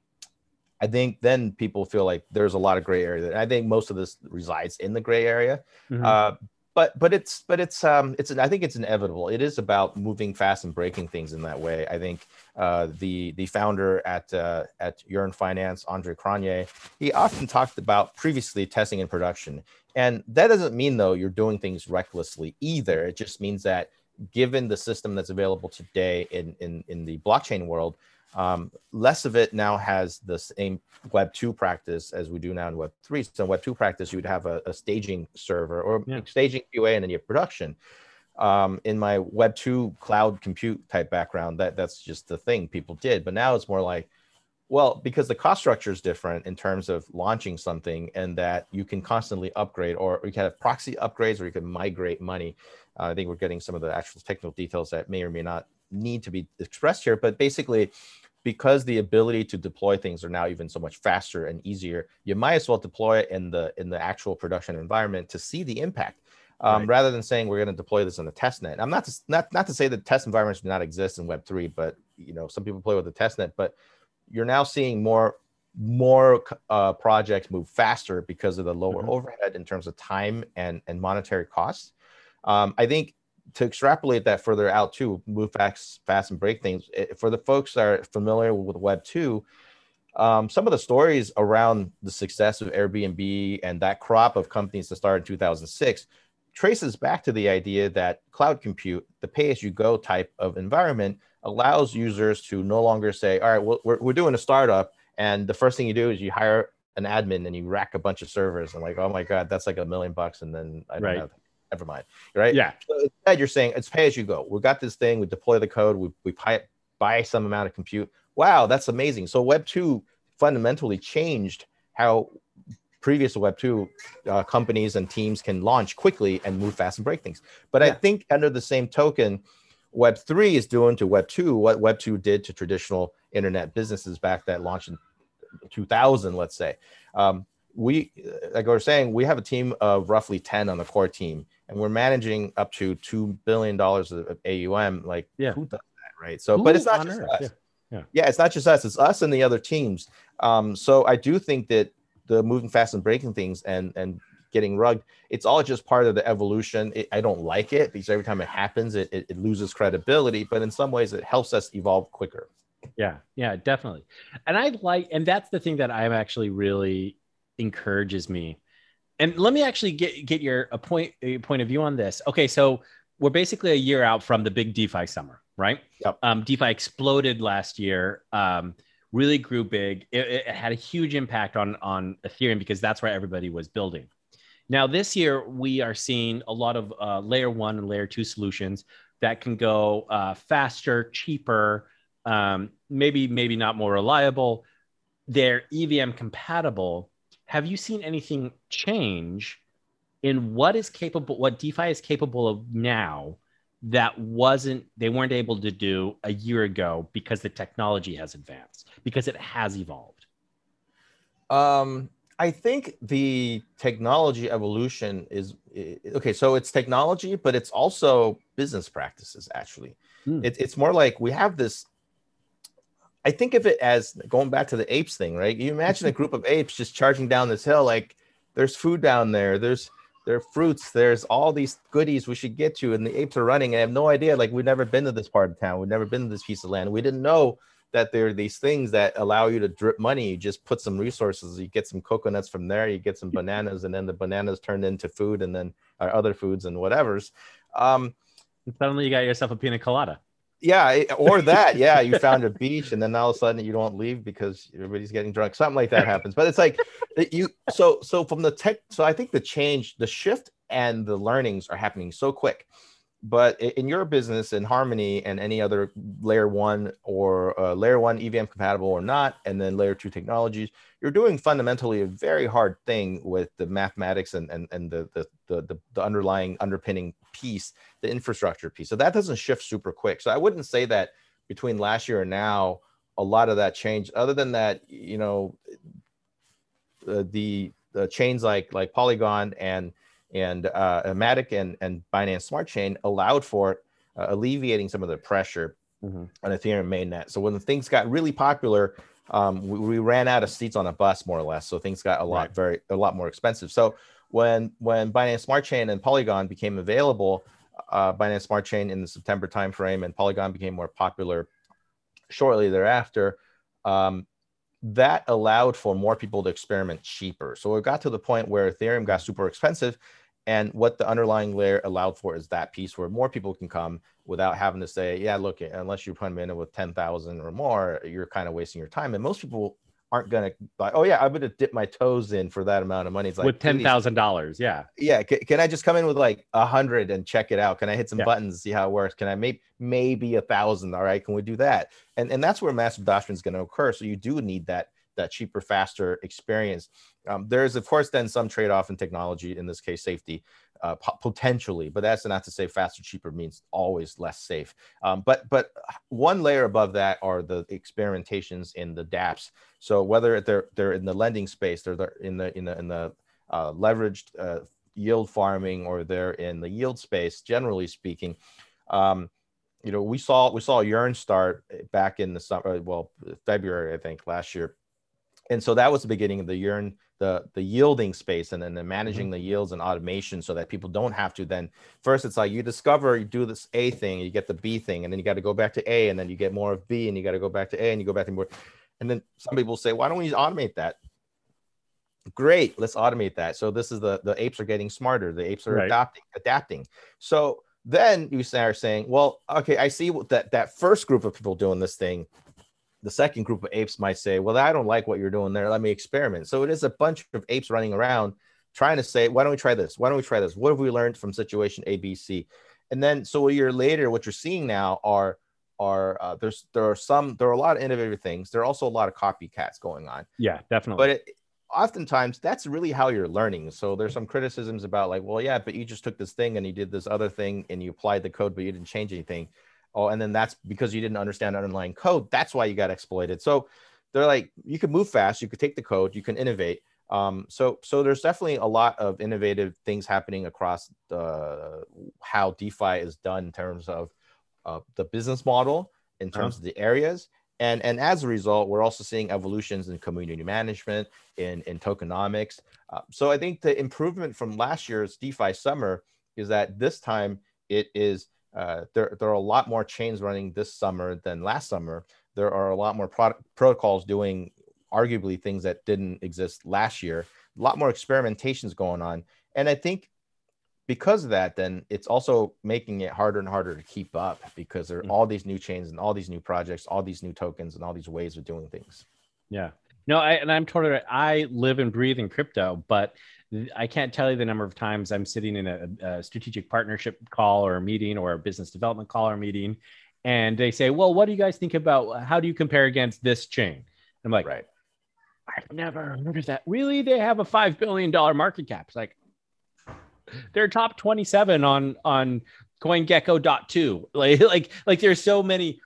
I think then people feel like there's a lot of gray area. I think most of this resides in the gray area. Mm-hmm. Uh, but but it's but it's um it's I think it's inevitable. It is about moving fast and breaking things in that way. I think uh, the the founder at uh, at Yearn Finance, Andre Cronje, he often talked about previously testing in production, and that doesn't mean though you're doing things recklessly either. It just means that given the system that's available today in in in the blockchain world, Um, less of it now has the same Web two practice as we do now in Web three. So in Web two practice, you would have a, a staging server or yeah. staging QA, and then your production. Um, in my Web two cloud compute type background, that that's just the thing people did. But now it's more like well, because the cost structure is different in terms of launching something, and that you can constantly upgrade, or you can have proxy upgrades, or you can migrate money. Uh, I think we're getting some of the actual technical details that may or may not need to be expressed here, but basically, because the ability to deploy things are now even so much faster and easier, you might as well deploy it in the in the actual production environment to see the impact. Um, right. rather than saying we're going to deploy this in the test net. I'm not to, not not to say that test environments do not exist in Web three, but you know some people play with the test net, but you're now seeing more more uh, projects move faster because of the lower mm-hmm. overhead in terms of time and and monetary costs. Um, I think to extrapolate that further out too, move fast, fast and break things. It, for the folks that are familiar with Web two, um, some of the stories around the success of Airbnb and that crop of companies that started in 2006 traces back to the idea that cloud compute, the pay as you go type of environment, allows users to no longer say, all right, well, we're, we're doing a startup. And the first thing you do is you hire an admin and you rack a bunch of servers and like, oh my God, that's like a million bucks. And then I don't right. have, never mind. Right. Yeah. So instead you're saying it's pay as you go. We got this thing, we deploy the code, we, we buy, buy some amount of compute. Wow, that's amazing. So Web 2 fundamentally changed how previous Web 2 uh, companies and teams can launch quickly and move fast and break things. But yeah. I think under the same token, Web 3 is doing to Web 2 what Web 2 did to traditional internet businesses back that launched in 2000, let's say. Um, we, like was saying, we have a team of roughly 10 on the core team, and we're managing up to $2 billion of AUM. Like, yeah. who does that, right? So, but it's not just us. Yeah. Yeah. yeah. it's not just us, it's us and the other teams. Um, so I do think that the moving fast and breaking things and and getting rugged. It's all just part of the evolution. It, I don't like it because every time it happens, it, it, it loses credibility. But in some ways, it helps us evolve quicker. Yeah, yeah, definitely. And I like, and that's the thing that I'm actually really encourages me. And let me actually get get your a point a point of view on this. Okay, so we're basically a year out from the big DeFi summer, right? Yep. Um, DeFi exploded last year. Um, really grew big. It, it, had a huge impact on on Ethereum because that's where everybody was building. Now, this year, we are seeing a lot of uh, layer one and layer two solutions that can go uh, faster, cheaper, um, maybe, maybe not more reliable. They're EVM compatible. Have you seen anything change in what is capable, what DeFi is capable of now that wasn't, they weren't able to do a year ago because the technology has advanced, because it has evolved? Um, I think the technology evolution is okay. So it's technology, but it's also business practices. Actually, hmm. it, it's more like we have this. I think of it as going back to the apes thing, right? You imagine a group of apes just charging down this hill. Like there's food down there. There's there are fruits. There's all these goodies we should get to, and the apes are running. I have no idea. Like we've never been to this part of town. We've never been to this piece of land. We didn't know that there are these things that allow you to drip money. You just put some resources, you get some coconuts from there, you get some bananas, and then the bananas turned into food and then other foods and whatever's. Um, and suddenly you got yourself a pina colada. Yeah, or that. Yeah, you found a beach and then all of a sudden you don't leave because everybody's getting drunk. Something like that happens. But it's like eh, you so so from the tech so I think the change, the shift and the learnings are happening so quick but in your business in harmony and any other layer one or uh, layer one evm compatible or not and then layer two technologies you're doing fundamentally a very hard thing with the mathematics and, and, and the, the, the, the underlying underpinning piece the infrastructure piece. So that doesn't shift super quick. So i wouldn't say that between last year and now a lot of that changed other than that you know uh, the the chains like like polygon and and uh, Matic and, and Binance Smart Chain allowed for uh, alleviating some of the pressure mm-hmm. on Ethereum mainnet. So when things got really popular, um, we, we, ran out of seats on a bus more or less. So things got a lot right. very a lot more expensive. So when when Binance Smart Chain and Polygon became available, uh, Binance Smart Chain in the September timeframe and Polygon became more popular shortly thereafter. Um, that allowed for more people to experiment cheaper. So it got to the point where Ethereum got super expensive And what the underlying layer allowed for is that piece where more people can come without having to say, yeah, look, unless you put them in with 10,000 or more, you're kind of wasting your time. And most people aren't going to like, oh yeah, I'm going to dip my toes in for that amount of money. It's like with $10,000. Yeah. Yeah. Can, can, I just come in with like a hundred and check it out? Can I hit some yeah. buttons, see how it works? Can I make maybe a thousand? All right. Can we do that? And, and that's where massive adoption is going to occur. So you do need that that cheaper, faster experience. Um, there's of course then some trade-off in technology, in this case safety, uh, potentially, but that's not to say faster, cheaper means always less safe. Um, but but one layer above that are the experimentations in the DApps. So whether they're they're in the lending space, they're, they're in the in the in the uh, leveraged uh, yield farming, or they're in the yield space, generally speaking. Um, you know, we saw we saw Yearn start back in the summer, well, February, I think, last year and so that was the beginning of the yearn the the yielding space and then the managing mm-hmm. the yields and automation so that people don't have to then first it's like you discover you do this a thing you get the b thing and then you got to go back to a and then you get more of b and you got to go back to a and you go back to more and then some people say why don't we automate that great let's automate that so this is the the apes are getting smarter the apes are right. adapting adapting so then you start saying well okay i see that that first group of people doing this thing the second group of apes might say, Well, I don't like what you're doing there. Let me experiment. So it is a bunch of apes running around trying to say, Why don't we try this? Why don't we try this? What have we learned from situation A, B, C? And then so a year later, what you're seeing now are are uh, there's there are some there are a lot of innovative things. There are also a lot of copycats going on. Yeah, definitely. But it, oftentimes that's really how you're learning. So there's some criticisms about like, well, yeah, but you just took this thing and you did this other thing and you applied the code, but you didn't change anything oh and then that's because you didn't understand underlying code that's why you got exploited. So they're like you can move fast you could take the code you can innovate. Um, so so there's definitely a lot of innovative things happening across the how defi is done in terms of uh, the business model in terms uh-huh. of the areas. And and as a result we're also seeing evolutions in community management in in tokenomics. Uh, so i think the improvement from last year's defi summer is that this time it is uh, there, there are a lot more chains running this summer than last summer. There are a lot more product, protocols doing arguably things that didn't exist last year. A lot more experimentations going on. And I think because of that, then it's also making it harder and harder to keep up because there are mm-hmm. all these new chains and all these new projects, all these new tokens, and all these ways of doing things. Yeah. No, I, and I'm totally right. I live and breathe in crypto, but I can't tell you the number of times I'm sitting in a, a, strategic partnership call or a meeting or a business development call or meeting, and they say, "Well, what do you guys think about? How do you compare against this chain?" I'm like, "Right, I've never heard of that. Really? They have a five billion dollar market cap. It's like they're top 27 on on CoinGecko.2. Like like like there's so many.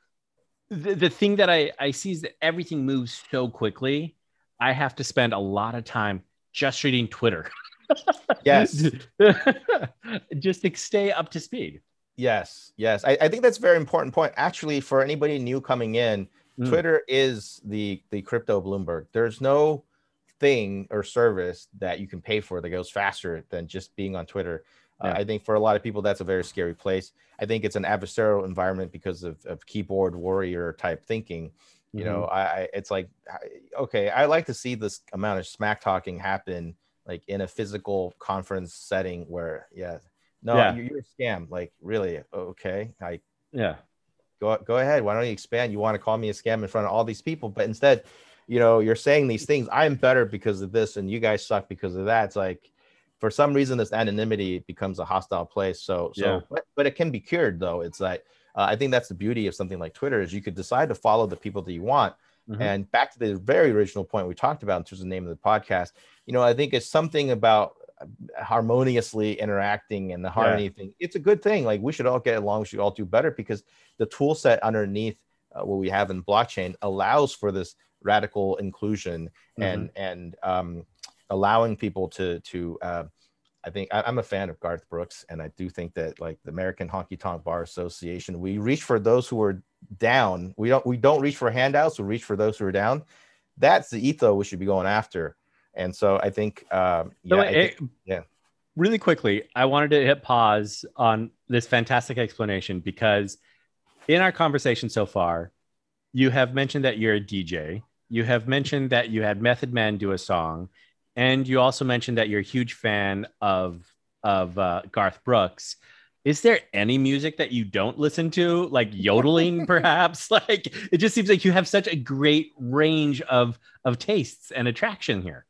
The, the thing that I I see is that everything moves so quickly. I have to spend a lot of time just reading Twitter. yes. just to stay up to speed. Yes. Yes. I, I, think that's a very important point. Actually, for anybody new coming in, mm. Twitter is the the crypto Bloomberg. There's no thing or service that you can pay for that goes faster than just being on Twitter. Yeah. Uh, I think for a lot of people, that's a very scary place. I think it's an adversarial environment because of, of keyboard warrior type thinking. You know, mm-hmm. I, it's like, okay, I like to see this amount of smack talking happen like in a physical conference setting where, yeah, no, yeah. You're, you're a scam. Like, really? Okay. I, yeah. Go, go ahead. Why don't you expand? You want to call me a scam in front of all these people, but instead, you know, you're saying these things. I'm better because of this, and you guys suck because of that. It's like, for some reason, this anonymity becomes a hostile place. So, so, yeah. but, but it can be cured though. It's like, uh, I think that's the beauty of something like Twitter is you could decide to follow the people that you want. Mm-hmm. And back to the very original point we talked about in terms of the name of the podcast, you know, I think it's something about harmoniously interacting and the harmony yeah. thing. It's a good thing. Like we should all get along. We should all do better because the tool set underneath uh, what we have in blockchain allows for this radical inclusion mm-hmm. and and um, allowing people to to uh, I think I, am a fan of Garth Brooks, and I do think that like the American Honky Tonk Bar Association, we reach for those who are down. We don't we don't reach for handouts. We reach for those who are down. That's the ethos we should be going after. And so I think, um, yeah, so I think, yeah. Really quickly, I wanted to hit pause on this fantastic explanation because in our conversation so far, you have mentioned that you're a DJ. You have mentioned that you had Method Man do a song and you also mentioned that you're a huge fan of of uh, Garth Brooks. Is there any music that you don't listen to, like yodeling, perhaps? Like it just seems like you have such a great range of of tastes and attraction here.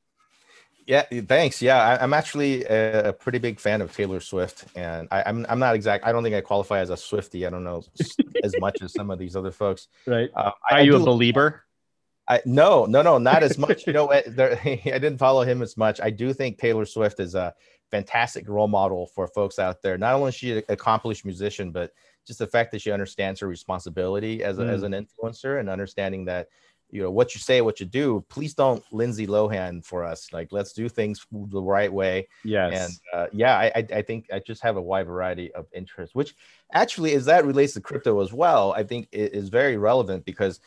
Yeah, thanks. Yeah, I, am actually a, pretty big fan of Taylor Swift, and I, am I'm, I'm not exact. I don't think I qualify as a Swiftie. I don't know as much as some of these other folks. Right? Uh, Are I, you I a Belieber? I no, no, no, not as much. you know, there, I didn't follow him as much. I do think Taylor Swift is a fantastic role model for folks out there. Not only is she an accomplished musician, but just the fact that she understands her responsibility as, a, mm. as an influencer and understanding that you know what you say what you do please don't lindsay lohan for us like let's do things the right way yes and uh, yeah I, I think i just have a wide variety of interests which actually as that relates to crypto as well i think it is very relevant because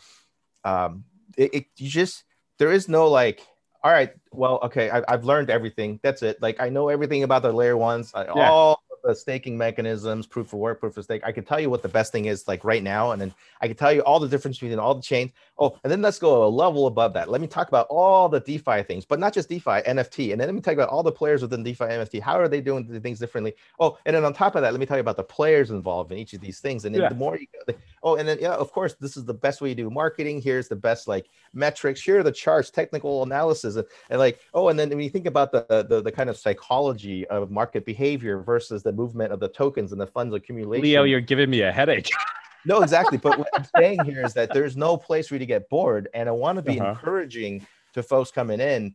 um it, it you just there is no like all right well okay I, have learned everything that's it like i know everything about the layer ones I, yeah. all the staking mechanisms, proof of work, proof of stake. I can tell you what the best thing is like right now, and then I can tell you all the difference between all the chains. Oh, and then let's go a level above that. Let me talk about all the DeFi things, but not just DeFi, NFT, and then let me talk about all the players within DeFi, NFT. How are they doing the things differently? Oh, and then on top of that, let me tell you about the players involved in each of these things. And then yeah. the more you go, oh, and then yeah, of course, this is the best way to do marketing. Here's the best like metrics. Here are the charts, technical analysis, and, and like oh, and then when you think about the, the the kind of psychology of market behavior versus the movement of the tokens and the funds accumulation. Leo, you're giving me a headache. no, exactly. But what I'm saying here is that there's no place for you to get bored. And I want to be uh-huh. encouraging to folks coming in.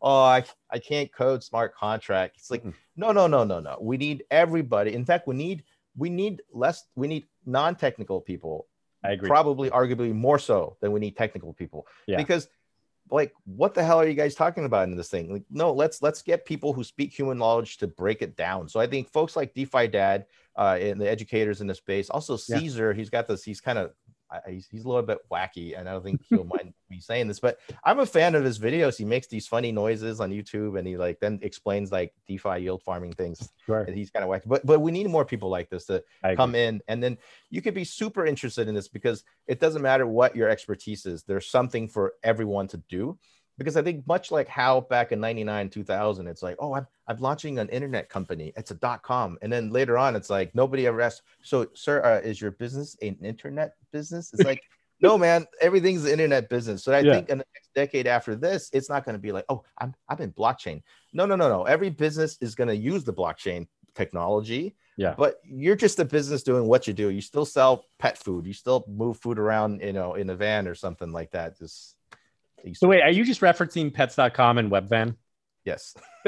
Oh, I, I can't code smart contract. It's like, mm-hmm. no, no, no, no, no. We need everybody. In fact, we need we need less, we need non-technical people. I agree. Probably arguably more so than we need technical people. Yeah. Because like what the hell are you guys talking about in this thing like no let's let's get people who speak human knowledge to break it down so i think folks like defi dad uh and the educators in the space. Also caesar yeah. he's got this he's kind of he's, he's a little bit wacky and i don't think he'll mind me saying this but i'm a fan of his videos. He makes these funny noises on youtube and he like then explains like defi yield farming things sure. and he's kind of wacky. But but we need more people like this to come in and then you could be super interested in this because it doesn't matter what your expertise is. There's something for everyone to do because I think much like how back in 99, 2000, it's like, oh, I'm, I'm launching an internet company. It's a dot com. And then later on, it's like, nobody ever asked, so sir, uh, is your business an internet business? It's like, no, man, everything's the internet business. So I yeah. think in the next decade after this, it's not going to be like, oh, I'm, I'm in blockchain. No, no, no, no. Every business is going to use the blockchain technology. Yeah. But you're just a business doing what you do. You still sell pet food. You still move food around, you know, in a van or something like that. Just so wait, are you just referencing pets.com and webvan? Yes.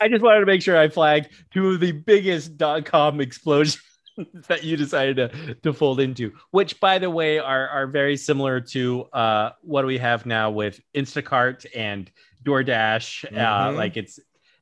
I just wanted to make sure I flagged two of the biggest dot com explosions that you decided to, to fold into, which by the way are, are very similar to uh, what we have now with Instacart and DoorDash. Uh, mm-hmm. Uh, like it's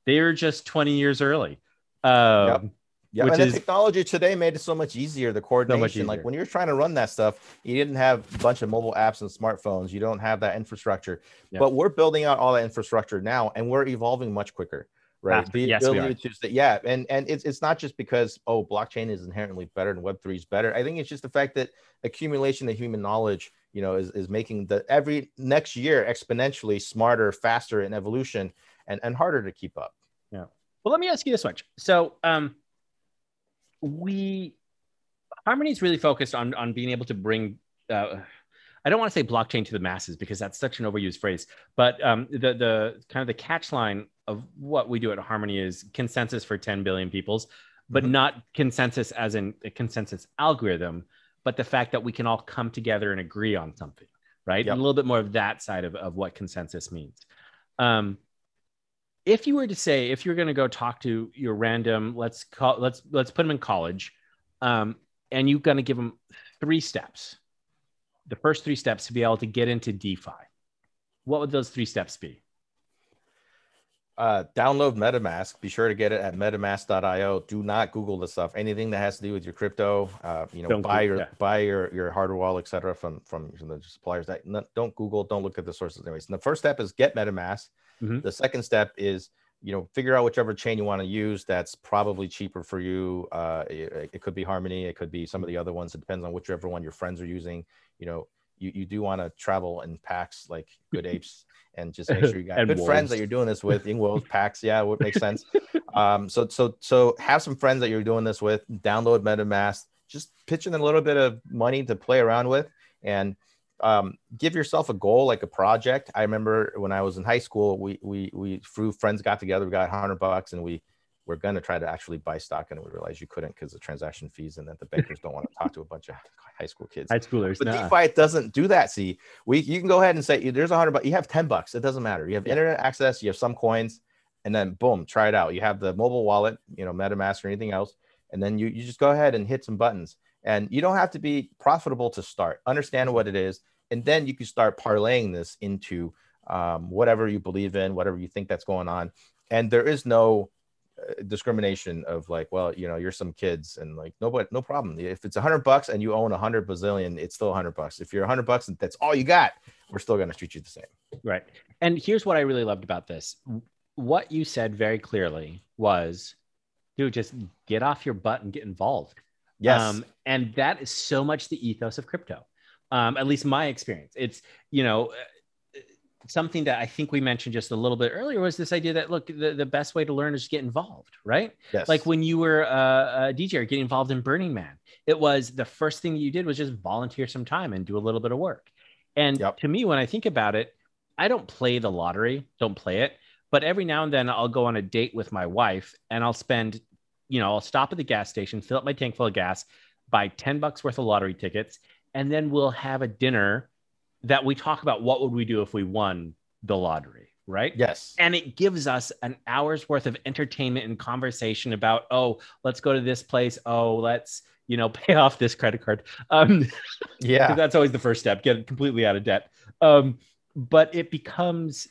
they're just 20 years early. Um, yep. Yeah, Which and is, the technology today made it so much easier. The coordination, so like when you're trying to run that stuff, you didn't have a bunch of mobile apps and smartphones. You don't have that infrastructure. Yeah. But we're building out all that infrastructure now, and we're evolving much quicker, right? The yes, to yeah, and and it's it's not just because oh, blockchain is inherently better and Web three is better. I think it's just the fact that accumulation of human knowledge, you know, is is making the every next year exponentially smarter, faster in evolution, and and harder to keep up. Yeah. Well, let me ask you this much. So, um we Harmony is really focused on on being able to bring. Uh, I don't want to say blockchain to the masses because that's such an overused phrase, but um, the the kind of the catch line of what we do at Harmony is consensus for 10 billion peoples, but mm-hmm. not consensus as in a consensus algorithm, but the fact that we can all come together and agree on something, right? Yep. And a little bit more of that side of, of what consensus means. Um, if you were to say if you're going to go talk to your random let's call let's let's put them in college um, and you're going to give them three steps the first three steps to be able to get into defi what would those three steps be? Uh, download metamask. Be sure to get it at metamask.io do not google the stuff. Anything that has to do with your crypto uh, you know don't buy your buy your your hardware wallet etc from from the suppliers that don't google don't look at the sources anyways. And the first step is get metamask Mm-hmm. The second step is you know figure out whichever chain you want to use that's probably cheaper for you uh, it, it, could be harmony it could be some of the other ones it depends on whichever one your friends are using you know you, you do want to travel in packs like good apes and just make sure you got good And friends that you're doing this with. In wolves, packs, yeah, would make sense. um, so so so have some friends that you're doing this with. Download MetaMask. Just pitch in a little bit of money to play around with, and um, give yourself a goal like a project. I remember when I was in high school, we we we through friends got together, we got hundred bucks, and we were gonna try to actually buy stock, and we realized you couldn't because the transaction fees, and that the bankers don't want to talk to a bunch of high school kids. High schoolers. But nah. DeFi doesn't do that. See, we you can go ahead and say there's a hundred bucks. You have ten bucks. It doesn't matter. You have internet access. You have some coins, and then boom, try it out. You have the mobile wallet, you know, MetaMask or anything else, and then you you just go ahead and hit some buttons. And you don't have to be profitable to start. Understand what it is, and then you can start parlaying this into um, whatever you believe in, whatever you think that's going on. And there is no uh, discrimination of like, well, you know, you're some kids and like nobody, no problem. If it's a hundred bucks and you own a hundred bazillion, it's still a hundred bucks. If you're a hundred bucks and that's all you got, we're still going to treat you the same. Right. And here's what I really loved about this. What you said very clearly was, dude, just get off your butt and get involved. Yes. Um, and that is so much the ethos of crypto. Um, at least my experience. It's, you know, uh, something that I think we mentioned just a little bit earlier was this idea that look, the, the best way to learn is to get involved, right? yes. Like when you were a, a DJ or getting involved in Burning Man, it was the first thing that you did was just volunteer some time and do a little bit of work. And Yep. to me, when I think about it, I don't play the lottery, don't play it, but every now and then I'll go on a date with my wife and I'll spend, you know, I'll stop at the gas station, fill up my tank full of gas, buy 10 bucks worth of lottery tickets, and then we'll have a dinner that we talk about what would we do if we won the lottery, right? yes. and it gives us an hour's worth of entertainment and conversation about oh let's go to this place oh let's you know pay off this credit card um Yeah. that's always the first step get completely out of debt um but it becomes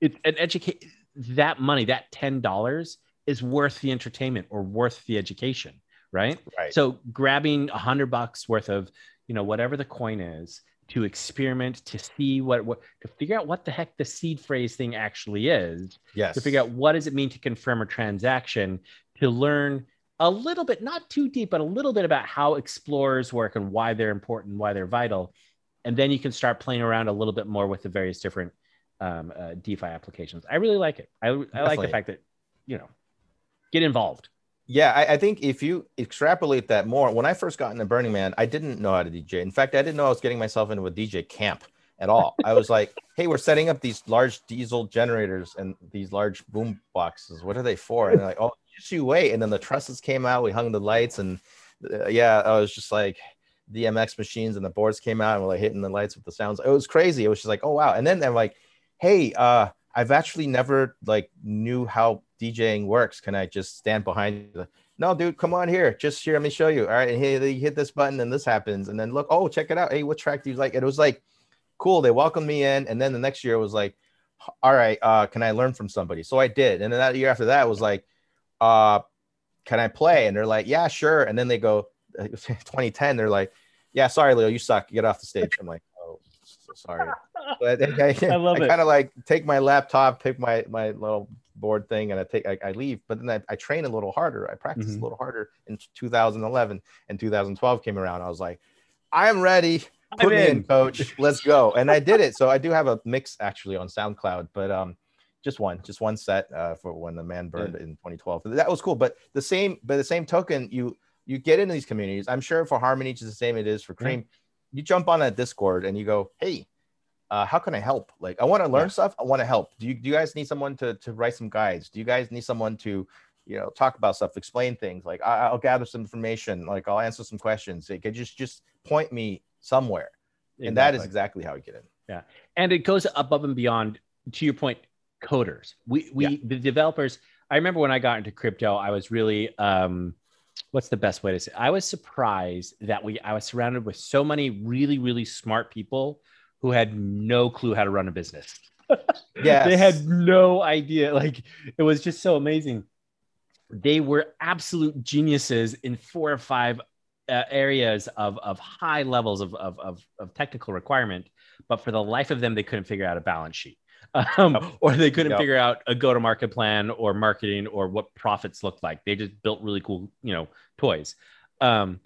it an educate that money that $10 is worth the entertainment or worth the education right Right. so grabbing a hundred bucks worth of, you know, whatever the coin is to experiment, to see what, what, to figure out what the heck the seed phrase thing actually is, yes. to figure out what does it mean to confirm a transaction, to learn a little bit, not too deep, but a little bit about how explorers work and why they're important, why they're vital. And then you can start playing around a little bit more with the various different um, uh, DeFi applications. I really like it. I, I like the fact that, you know, get involved. Yeah, I, I think if you extrapolate that more, when I first got into Burning Man, I didn't know how to DJ. In fact, I didn't know I was getting myself into a DJ camp at all. I was like, hey, we're setting up these large diesel generators and these large boom boxes. What are they for? And they're like, oh, just you wait. And then the trusses came out. We hung the lights, and uh, yeah, I was just like the DMX machines, and the boards came out, and we're like hitting the lights with the sounds. It was crazy. It was just like, oh wow. And then I'm like, hey, uh, I've actually never like knew how DJing works. Can I just stand behind you? No, dude, come on here. Just here, let me show you. All right, and here you hit this button and this happens. And then look, oh, check it out. Hey, what track do you like? It was like cool. They welcomed me in. And then the next year was like, all right, uh, can I learn from somebody? So I did. And then that year after that was like, uh, can I play? And they're like, yeah, sure. And then they go, 2010, they're like, yeah, sorry, Leo, you suck. Get off the stage. I'm like, so sorry. But I, I, I love it. kind of like take my laptop, take my my little board thing, and I take I, I leave. But then I, I train a little harder. I practice Mhm. a little harder in 2011 and 2012 came around. I was like, I'm ready. I'm Put me in, in. coach. Let's go. And I did it. So I do have a mix actually on SoundCloud, but um, just one, just one set uh, for when the man burned in 2012. That was cool. But the same, by the same token, you you get into these communities. I'm sure for Harmony, it's the same it is for Yeah. You jump on that Discord and you go, hey, uh, how can I help? Like, I want to learn Yeah. stuff. I want to help. Do you, do you guys need someone to, to write some guides? Do you guys need someone to, you know, talk about stuff, explain things? Like, I, I'll gather some information. Like, I'll answer some questions. It could just just point me somewhere, and that is Exactly. exactly how I get in. Yeah, and it goes above and beyond to your point coders we we Yeah. the developers i remember when i got into crypto i was really um what's the best way to say i was surprised that we i was surrounded with so many really really smart people who had no clue how to run a business. Yeah, they had no idea. Like it was just so amazing. They were absolute geniuses in four or five uh, areas of, of high levels of, of, of, of technical requirement but for the life of them they couldn't figure out a balance sheet um, Yep. or they couldn't Yep. figure out a go-to-market plan or marketing or what profits looked like they just built really cool you know toys um,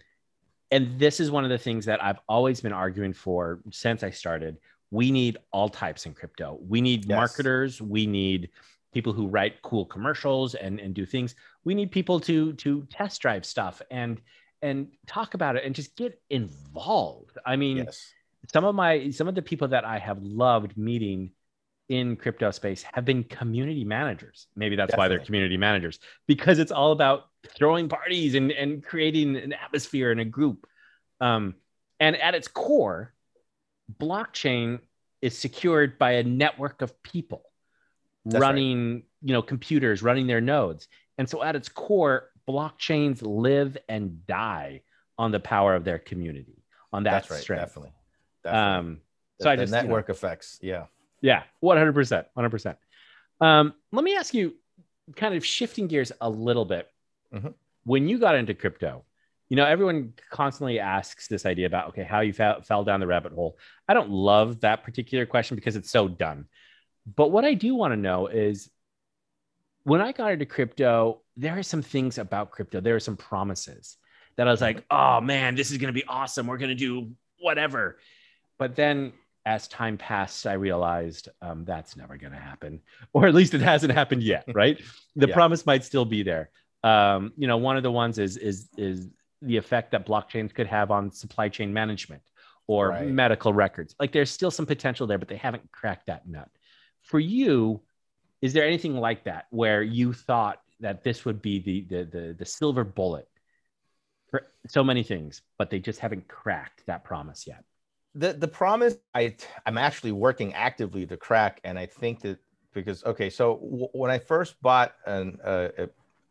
and this is one of the things that I've always been arguing for since I started. We need all types in crypto. We need Yes. marketers. We need people who write cool commercials and, and do things. We need people to to test drive stuff and and talk about it and just get involved. I mean, Yes. some of my some of the people that I have loved meeting in crypto space have been community managers. Maybe that's why they're community managers because it's all about throwing parties and and creating an atmosphere and a group. Um, and at its core, blockchain is secured by a network of people That's right. running, you know, computers running their nodes. And so at its core, blockchains live and die on the power of their community, on that That's right. strength. Definitely. Definitely. Um, The- so I the just you know, network effects. Yeah. Yeah, one hundred percent, one hundred percent. Um, let me ask you, kind of shifting gears a little bit. Mhm. When you got into crypto, you know, everyone constantly asks this idea about okay, how you fell, fell down the rabbit hole. I don't love that particular question because it's so done. But what I do want to know is, when I got into crypto, there are some things about crypto. There are some promises that I was like, oh man, this is going to be awesome. We're going to do whatever. But then as time passed, I realized um, that's never going to happen, or at least it hasn't happened yet. Right? the Yeah. promise might still be there. Um, you know, one of the ones is is is the effect that blockchains could have on supply chain management or Right. medical records. Like there's still some potential there, but they haven't cracked that nut. For you, is there anything like that where you thought that this would be the the the, the silver bullet for so many things, but they just haven't cracked that promise yet? The the promise I I'm actually working actively to crack, and I think that because okay, so w- when I first bought an uh, a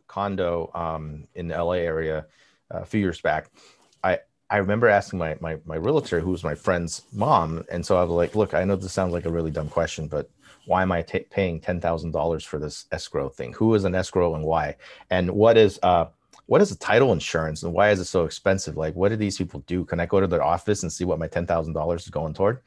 condo um, in the LA area uh, a few years back, I I remember asking my my my realtor, who was my friend's mom, and so I was like, look, I know this sounds like a really dumb question, but why am I paying ten thousand dollars for this escrow thing? Who is an escrow and why? And what is uh what is the title insurance and why is it so expensive? Like, what do these people do? Can I go to their office and see what my ten thousand dollars is going toward?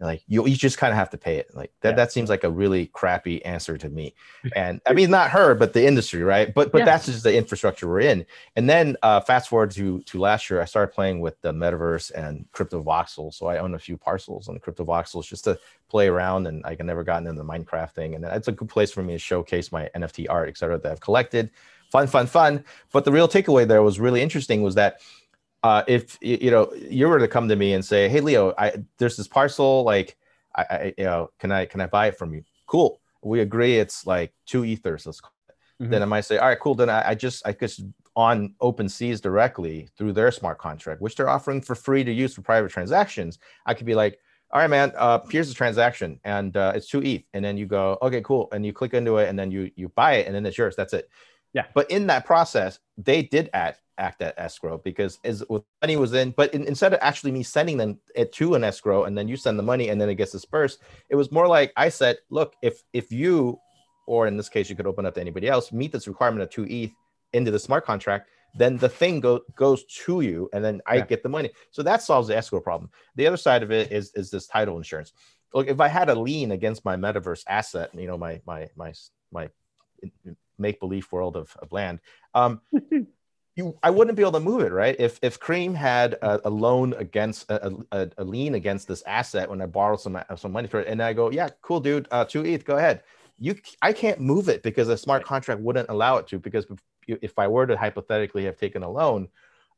And like, you, you just kind of have to pay it. Like that, Yeah. that seems like a really crappy answer to me. And I mean, not her, but the industry, right? But but Yeah. that's just the infrastructure we're in. And then uh, fast forward to to last year, I started playing with the metaverse and Cryptovoxel. So I own a few parcels on Cryptovoxels just to play around. And I never gotten into the Minecraft thing. And it's a good place for me to showcase my NFT art, et cetera, that I've collected. Fun, fun, fun. But the real takeaway there was really interesting was that uh, if you know you were to come to me and say, "Hey, Leo, I there's this parcel. Like, I, I you know, can I can I buy it from you?" Cool. We agree. It's like two ethers. Let's call it. Mhm. Then I might say, "All right, cool." Then I, I just I just on OpenSea's directly through their smart contract, which they're offering for free to use for private transactions. I could be like, "All right, man. Uh, here's the transaction, and uh, it's two ETH." And then you go, "Okay, cool," and you click into it, and then you you buy it, and then it's yours. That's it. Yeah. But in that process, they did act act at escrow because as money was in, but in, instead of actually me sending them it to an escrow and then you send the money and then it gets dispersed, it was more like I said, look, if if you, or in this case, you could open up to anybody else, meet this requirement of two ETH into the smart contract, then the thing go, goes to you and then I Yeah. get the money. So that solves the escrow problem. The other side of it is is this title insurance. Look, if I had a lien against my metaverse asset, you know, my my my my make believe world of, of land, um, you I wouldn't be able to move it, right? If if Cream had a, a loan against a, a, a lien against this asset when I borrow some some money for it, and I go, yeah, cool, dude, uh, two ETH, go ahead. You, I can't move it because a smart contract wouldn't allow it to. Because if- if I were to hypothetically have taken a loan,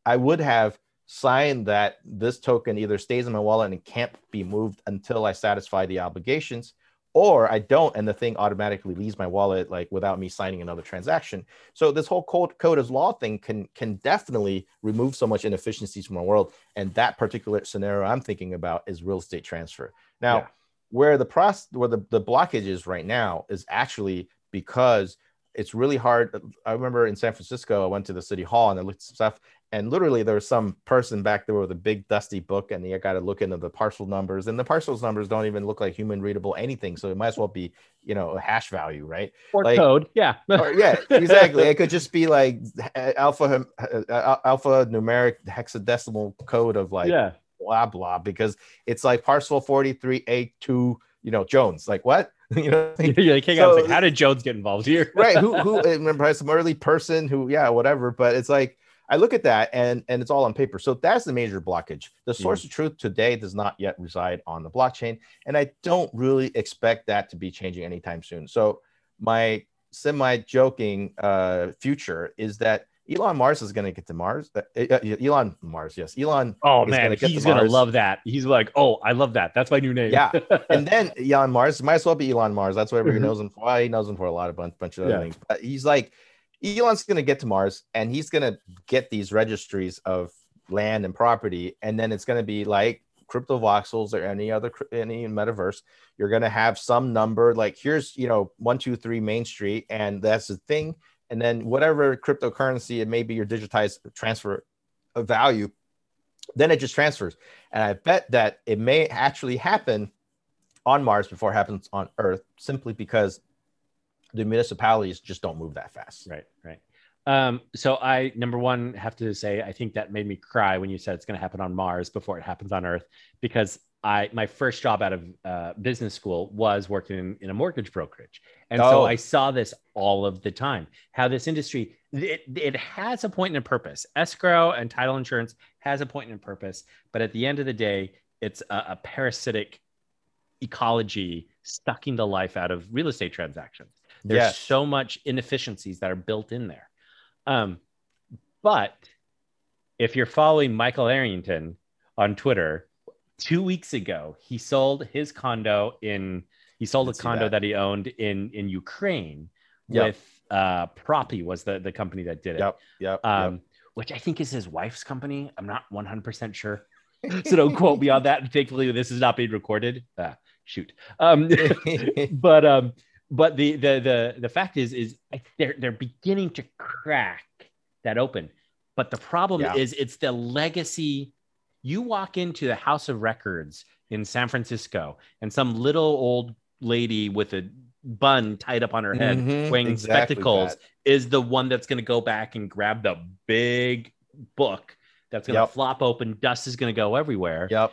I would have signed that this token either stays in my wallet and can't be moved until I satisfy the obligations, or I don't, and the thing automatically leaves my wallet like without me signing another transaction. So this whole code code as law thing can can definitely remove so much inefficiencies from our world. And that particular scenario I'm thinking about is real estate transfer. Now, Yeah. where the process where the, the blockage is right now is actually because it's really hard. I remember in San Francisco, I went to the city hall and I looked at some stuff, and literally there was some person back there with a big dusty book, and you got to look into the parcel numbers, and the parcels numbers don't even look like human readable anything, so it might as well be, you know, a hash value, right? or like- code, yeah, or, yeah, exactly. It could just be like alpha alpha numeric hexadecimal code of like yeah, blah blah because it's like parcel 43A2, you know, Jones. Like what? you know, like, hang So- second, how did Jones get involved here? right? Who who remember some early person who, yeah, whatever. But it's like I look at that and and it's all on paper. So that's the major blockage. The source mm-hmm. of truth today does not yet reside on the blockchain, and I don't really expect that to be changing anytime soon. So my semi joking uh, future is that Elon Mars is going to get to Mars. Uh, uh, Elon Mars, yes. Elon. Oh man, gonna he's going to love that. He's like, oh, I love that. That's my new name. yeah. And then Elon Mars might as well be Elon Mars. That's what everybody mm-hmm. knows him for. Well, he knows him for a lot of bunch, bunch of other yeah. things. But he's like, Elon's going to get to Mars, and he's going to get these registries of land and property, and then it's going to be like Cryptovoxels or any other any metaverse. You're going to have some number like here's you know one two three main street and that's the thing. And then whatever cryptocurrency it may be your digitized transfer of value then it just transfers. And i bet that it may actually happen on mars before it happens on earth simply because the municipalities just don't move that fast right right um, so I number one have to say I think that made me cry when you said it's going to happen on Mars before it happens on Earth because I my first job out of uh, business school was working in, in a mortgage brokerage, and oh. so I saw this all of the time. How this industry it, it has a point and a purpose. Escrow and title insurance has a point and a purpose, but at the end of the day, it's a, a parasitic ecology sucking the life out of real estate transactions. There's yes. so much inefficiencies that are built in there. Um, but if you're following Michael Arrington on Twitter, two weeks ago he sold his condo in he sold a condo that. that. he owned in in Ukraine yep. with uh Propy was the the company that did it. Yep. Yep. Um, yep. which I think is his wife's company. I'm not 100% sure. so don't quote me on that. Thankfully, this is not being recorded. Ah, shoot. Um, but um, but the the the the fact is is they're they're beginning to crack that open. But the problem yeah. is it's the legacy. You walk into the House of Records in San Francisco, and some little old lady with a bun tied up on her head, mm-hmm, wearing exactly spectacles, that. is the one that's going to go back and grab the big book that's going to yep. flop open. Dust is going to go everywhere. Yep.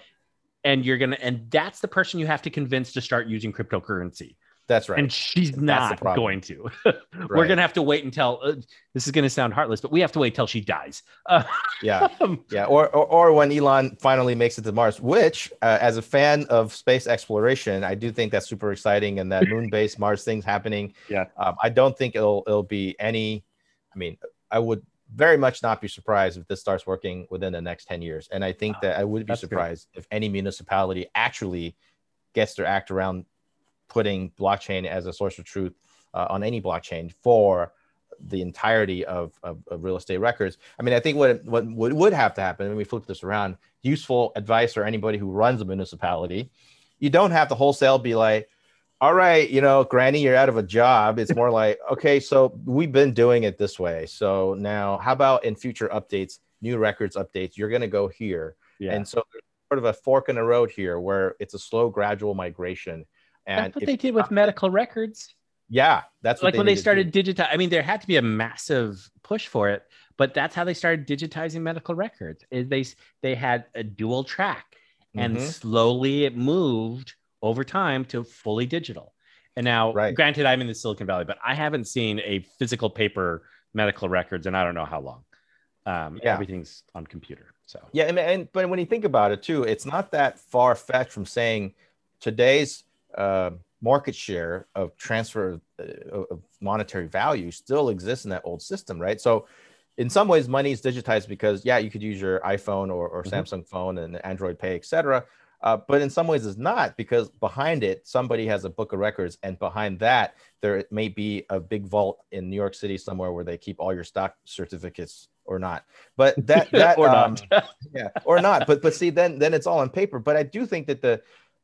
And you're going to, and that's the person you have to convince to start using cryptocurrency. That's right. And she's not going to. right. We're going to have to wait until uh, this is going to sound heartless, but we have to wait till she dies. Uh, yeah. Yeah. Or, or, or, when Elon finally makes it to Mars, which, uh, as a fan of space exploration, I do think that's super exciting and that moon based Mars things happening. Yeah. Um, I don't think it'll, it'll be any, I mean, I would very much not be surprised if this starts working within the next 10 years. And I think wow. that I would be surprised if any municipality actually gets their act around putting blockchain as a source of truth uh, on any blockchain for the entirety of, of, of, real estate records. I mean, I think what, what would, would have to happen when we flip this around, useful advice for anybody who runs a municipality, you don't have to wholesale be like, all right, you know, Granny, you're out of a job. It's more like, okay, so we've been doing it this way. So now, how about in future updates, new records updates, you're going to go here. Yeah. And so sort of a fork in the road here where it's a slow, gradual migration and that's what they did with medical records. Yeah, that's like they when they started digitize. I mean, there had to be a massive push for it, but that's how they started digitizing medical records. Is they they had a dual track, and mm-hmm. slowly it moved over time to fully digital. And now, right. granted, I'm in the Silicon Valley, but I haven't seen a physical paper medical records, and I don't know how long. Um, yeah. everything's on computer. So yeah, and, and but when you think about it too, it's not that far fetched from saying today's uh, market share of transfer uh, of monetary value still exists in that old system, right? So, in some ways, money is digitized because yeah, you could use your iPhone or, or mm-hmm. Samsung phone and Android Pay, etc. Uh, but in some ways, it's not because behind it, somebody has a book of records, and behind that, there may be a big vault in New York City somewhere where they keep all your stock certificates or not. But that that or um, not, yeah, or not. But but see, then then it's all on paper. But I do think that the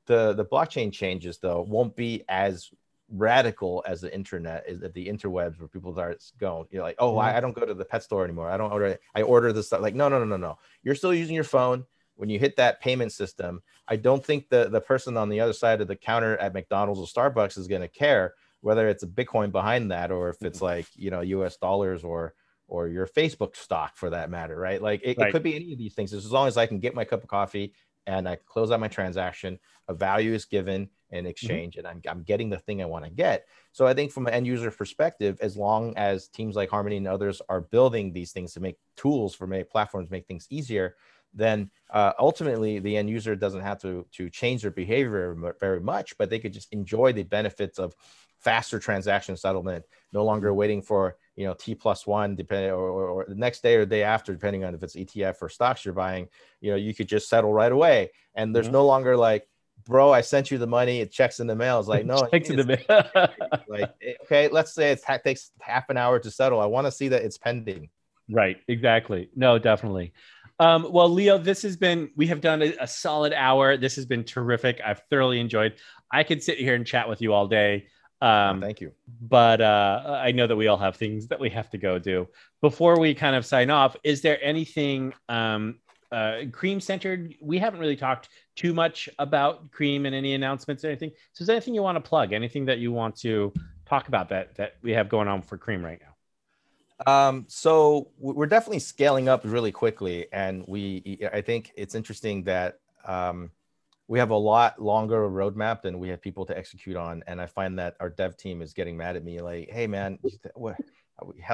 the the blockchain changes though won't be as radical as the internet is at the interwebs where people start going you're like oh I, I, don't go to the pet store anymore. I don't order i order this stuff. Like no no no no no. You're still using your phone. When you hit that payment system i don't think the the person on the other side of the counter at mcdonald's or starbucks is going to care whether it's a bitcoin behind that or if it's mm-hmm. like you know us dollars or or your facebook stock for that matter right? Like it, right. it could be any of these things. As long as i can get my cup of coffee and I close out my transaction. A value is given, in exchange mm-hmm. and I'm, I'm getting the thing I want to get. So I think from an end user perspective, as long as teams like Harmony and others are building these things to make tools for make platforms make things easier, then uh, ultimately the end user doesn't have to to change their behavior very much, but they could just enjoy the benefits of faster transaction settlement, no longer waiting for you know T plus one, depending or, or, or, the next day or day after, depending on if it's ETF or stocks you're buying. You know, you could just settle right away, and there's mm-hmm. no longer like, bro, I sent you the money, it checks in the mail. It's like no, checks in the mail. like eh, okay, let's say it takes half an hour to settle. I want to see that it's pending. Right. Exactly. No, definitely. Um, well, Leo, this has been, we have done a, a, solid hour. This has been terrific. I've thoroughly enjoyed. I could sit here and chat with you all day. Um, Thank you. But uh, I know that we all have things that we have to go do. Before we kind of sign off, is there anything um, uh, cream centered? We haven't really talked too much about cream and any announcements or anything. So, is there anything you want to plug? Anything that you want to talk about that that we have going on for cream right now? Um, so we're definitely scaling up really quickly, and we I think it's interesting that um, we have a lot longer roadmap than we have people to execute on, and I find that our dev team is getting mad at me, like, "Hey, man,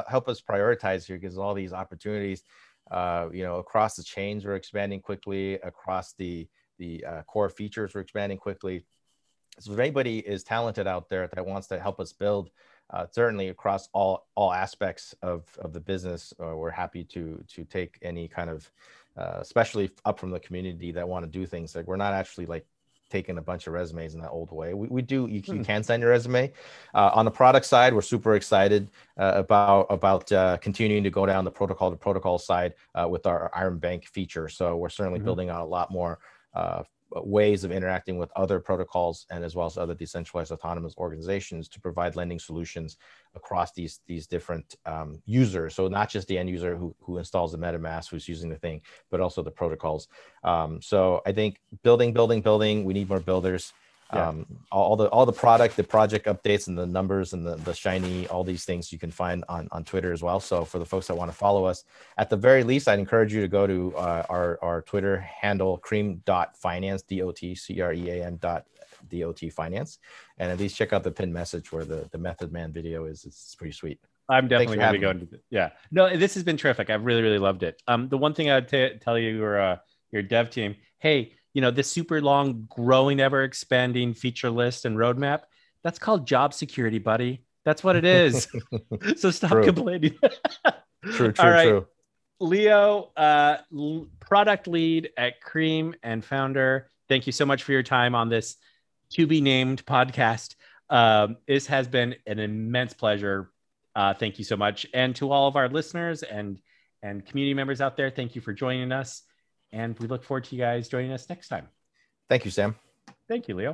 help us prioritize here because all these opportunities, uh, you know, across the chains we're expanding quickly, across the the uh, core features we're expanding quickly. So if anybody is talented out there that wants to help us build." uh, certainly across all all aspects of, of the business, uh, we're happy to to take any kind of, uh, especially up from the community that want to do things. Like we're not actually like taking a bunch of resumes in that old way. We, we do you, you hmm. can send your resume. Uh, on the product side, we're super excited uh, about about uh, continuing to go down the protocol to protocol side with our Iron Bank feature. So we're certainly mm-hmm. building out a lot more uh, ways of interacting with other protocols and as well as other decentralized autonomous organizations to provide lending solutions across these these different um, users. So not just the end user who, who installs the MetaMask, who's using the thing, but also the protocols. Um, so I think building, building, building. We need more builders yeah. um, all the all the product the project updates and the numbers and the, the shiny all these things you can find on, on twitter as well so for the folks that want to follow us at the very least i'd encourage you to go to uh, our, our twitter handle cream dot finance d-o-t-c-r-e-a-m dot dot finance and at least check out the pin message where the the method man video is it's pretty sweet I'm definitely going to be going to. Yeah, no, this has been terrific. I've really, really loved it. Um, the one thing I'd t- tell you, your uh, your dev team, hey, you know this super long growing ever expanding feature list and roadmap that's called job security buddy. That's what it is. So stop true. complaining. True true right. true. Leo uh, product lead at cream and founder thank you so much for your time on this to be named podcast. Um, this has been an immense pleasure. Uh, thank you so much. And to all of our listeners and and community members out there thank you for joining us and we look forward to you guys joining us next time. Thank you, Sam. Thank you, Leo.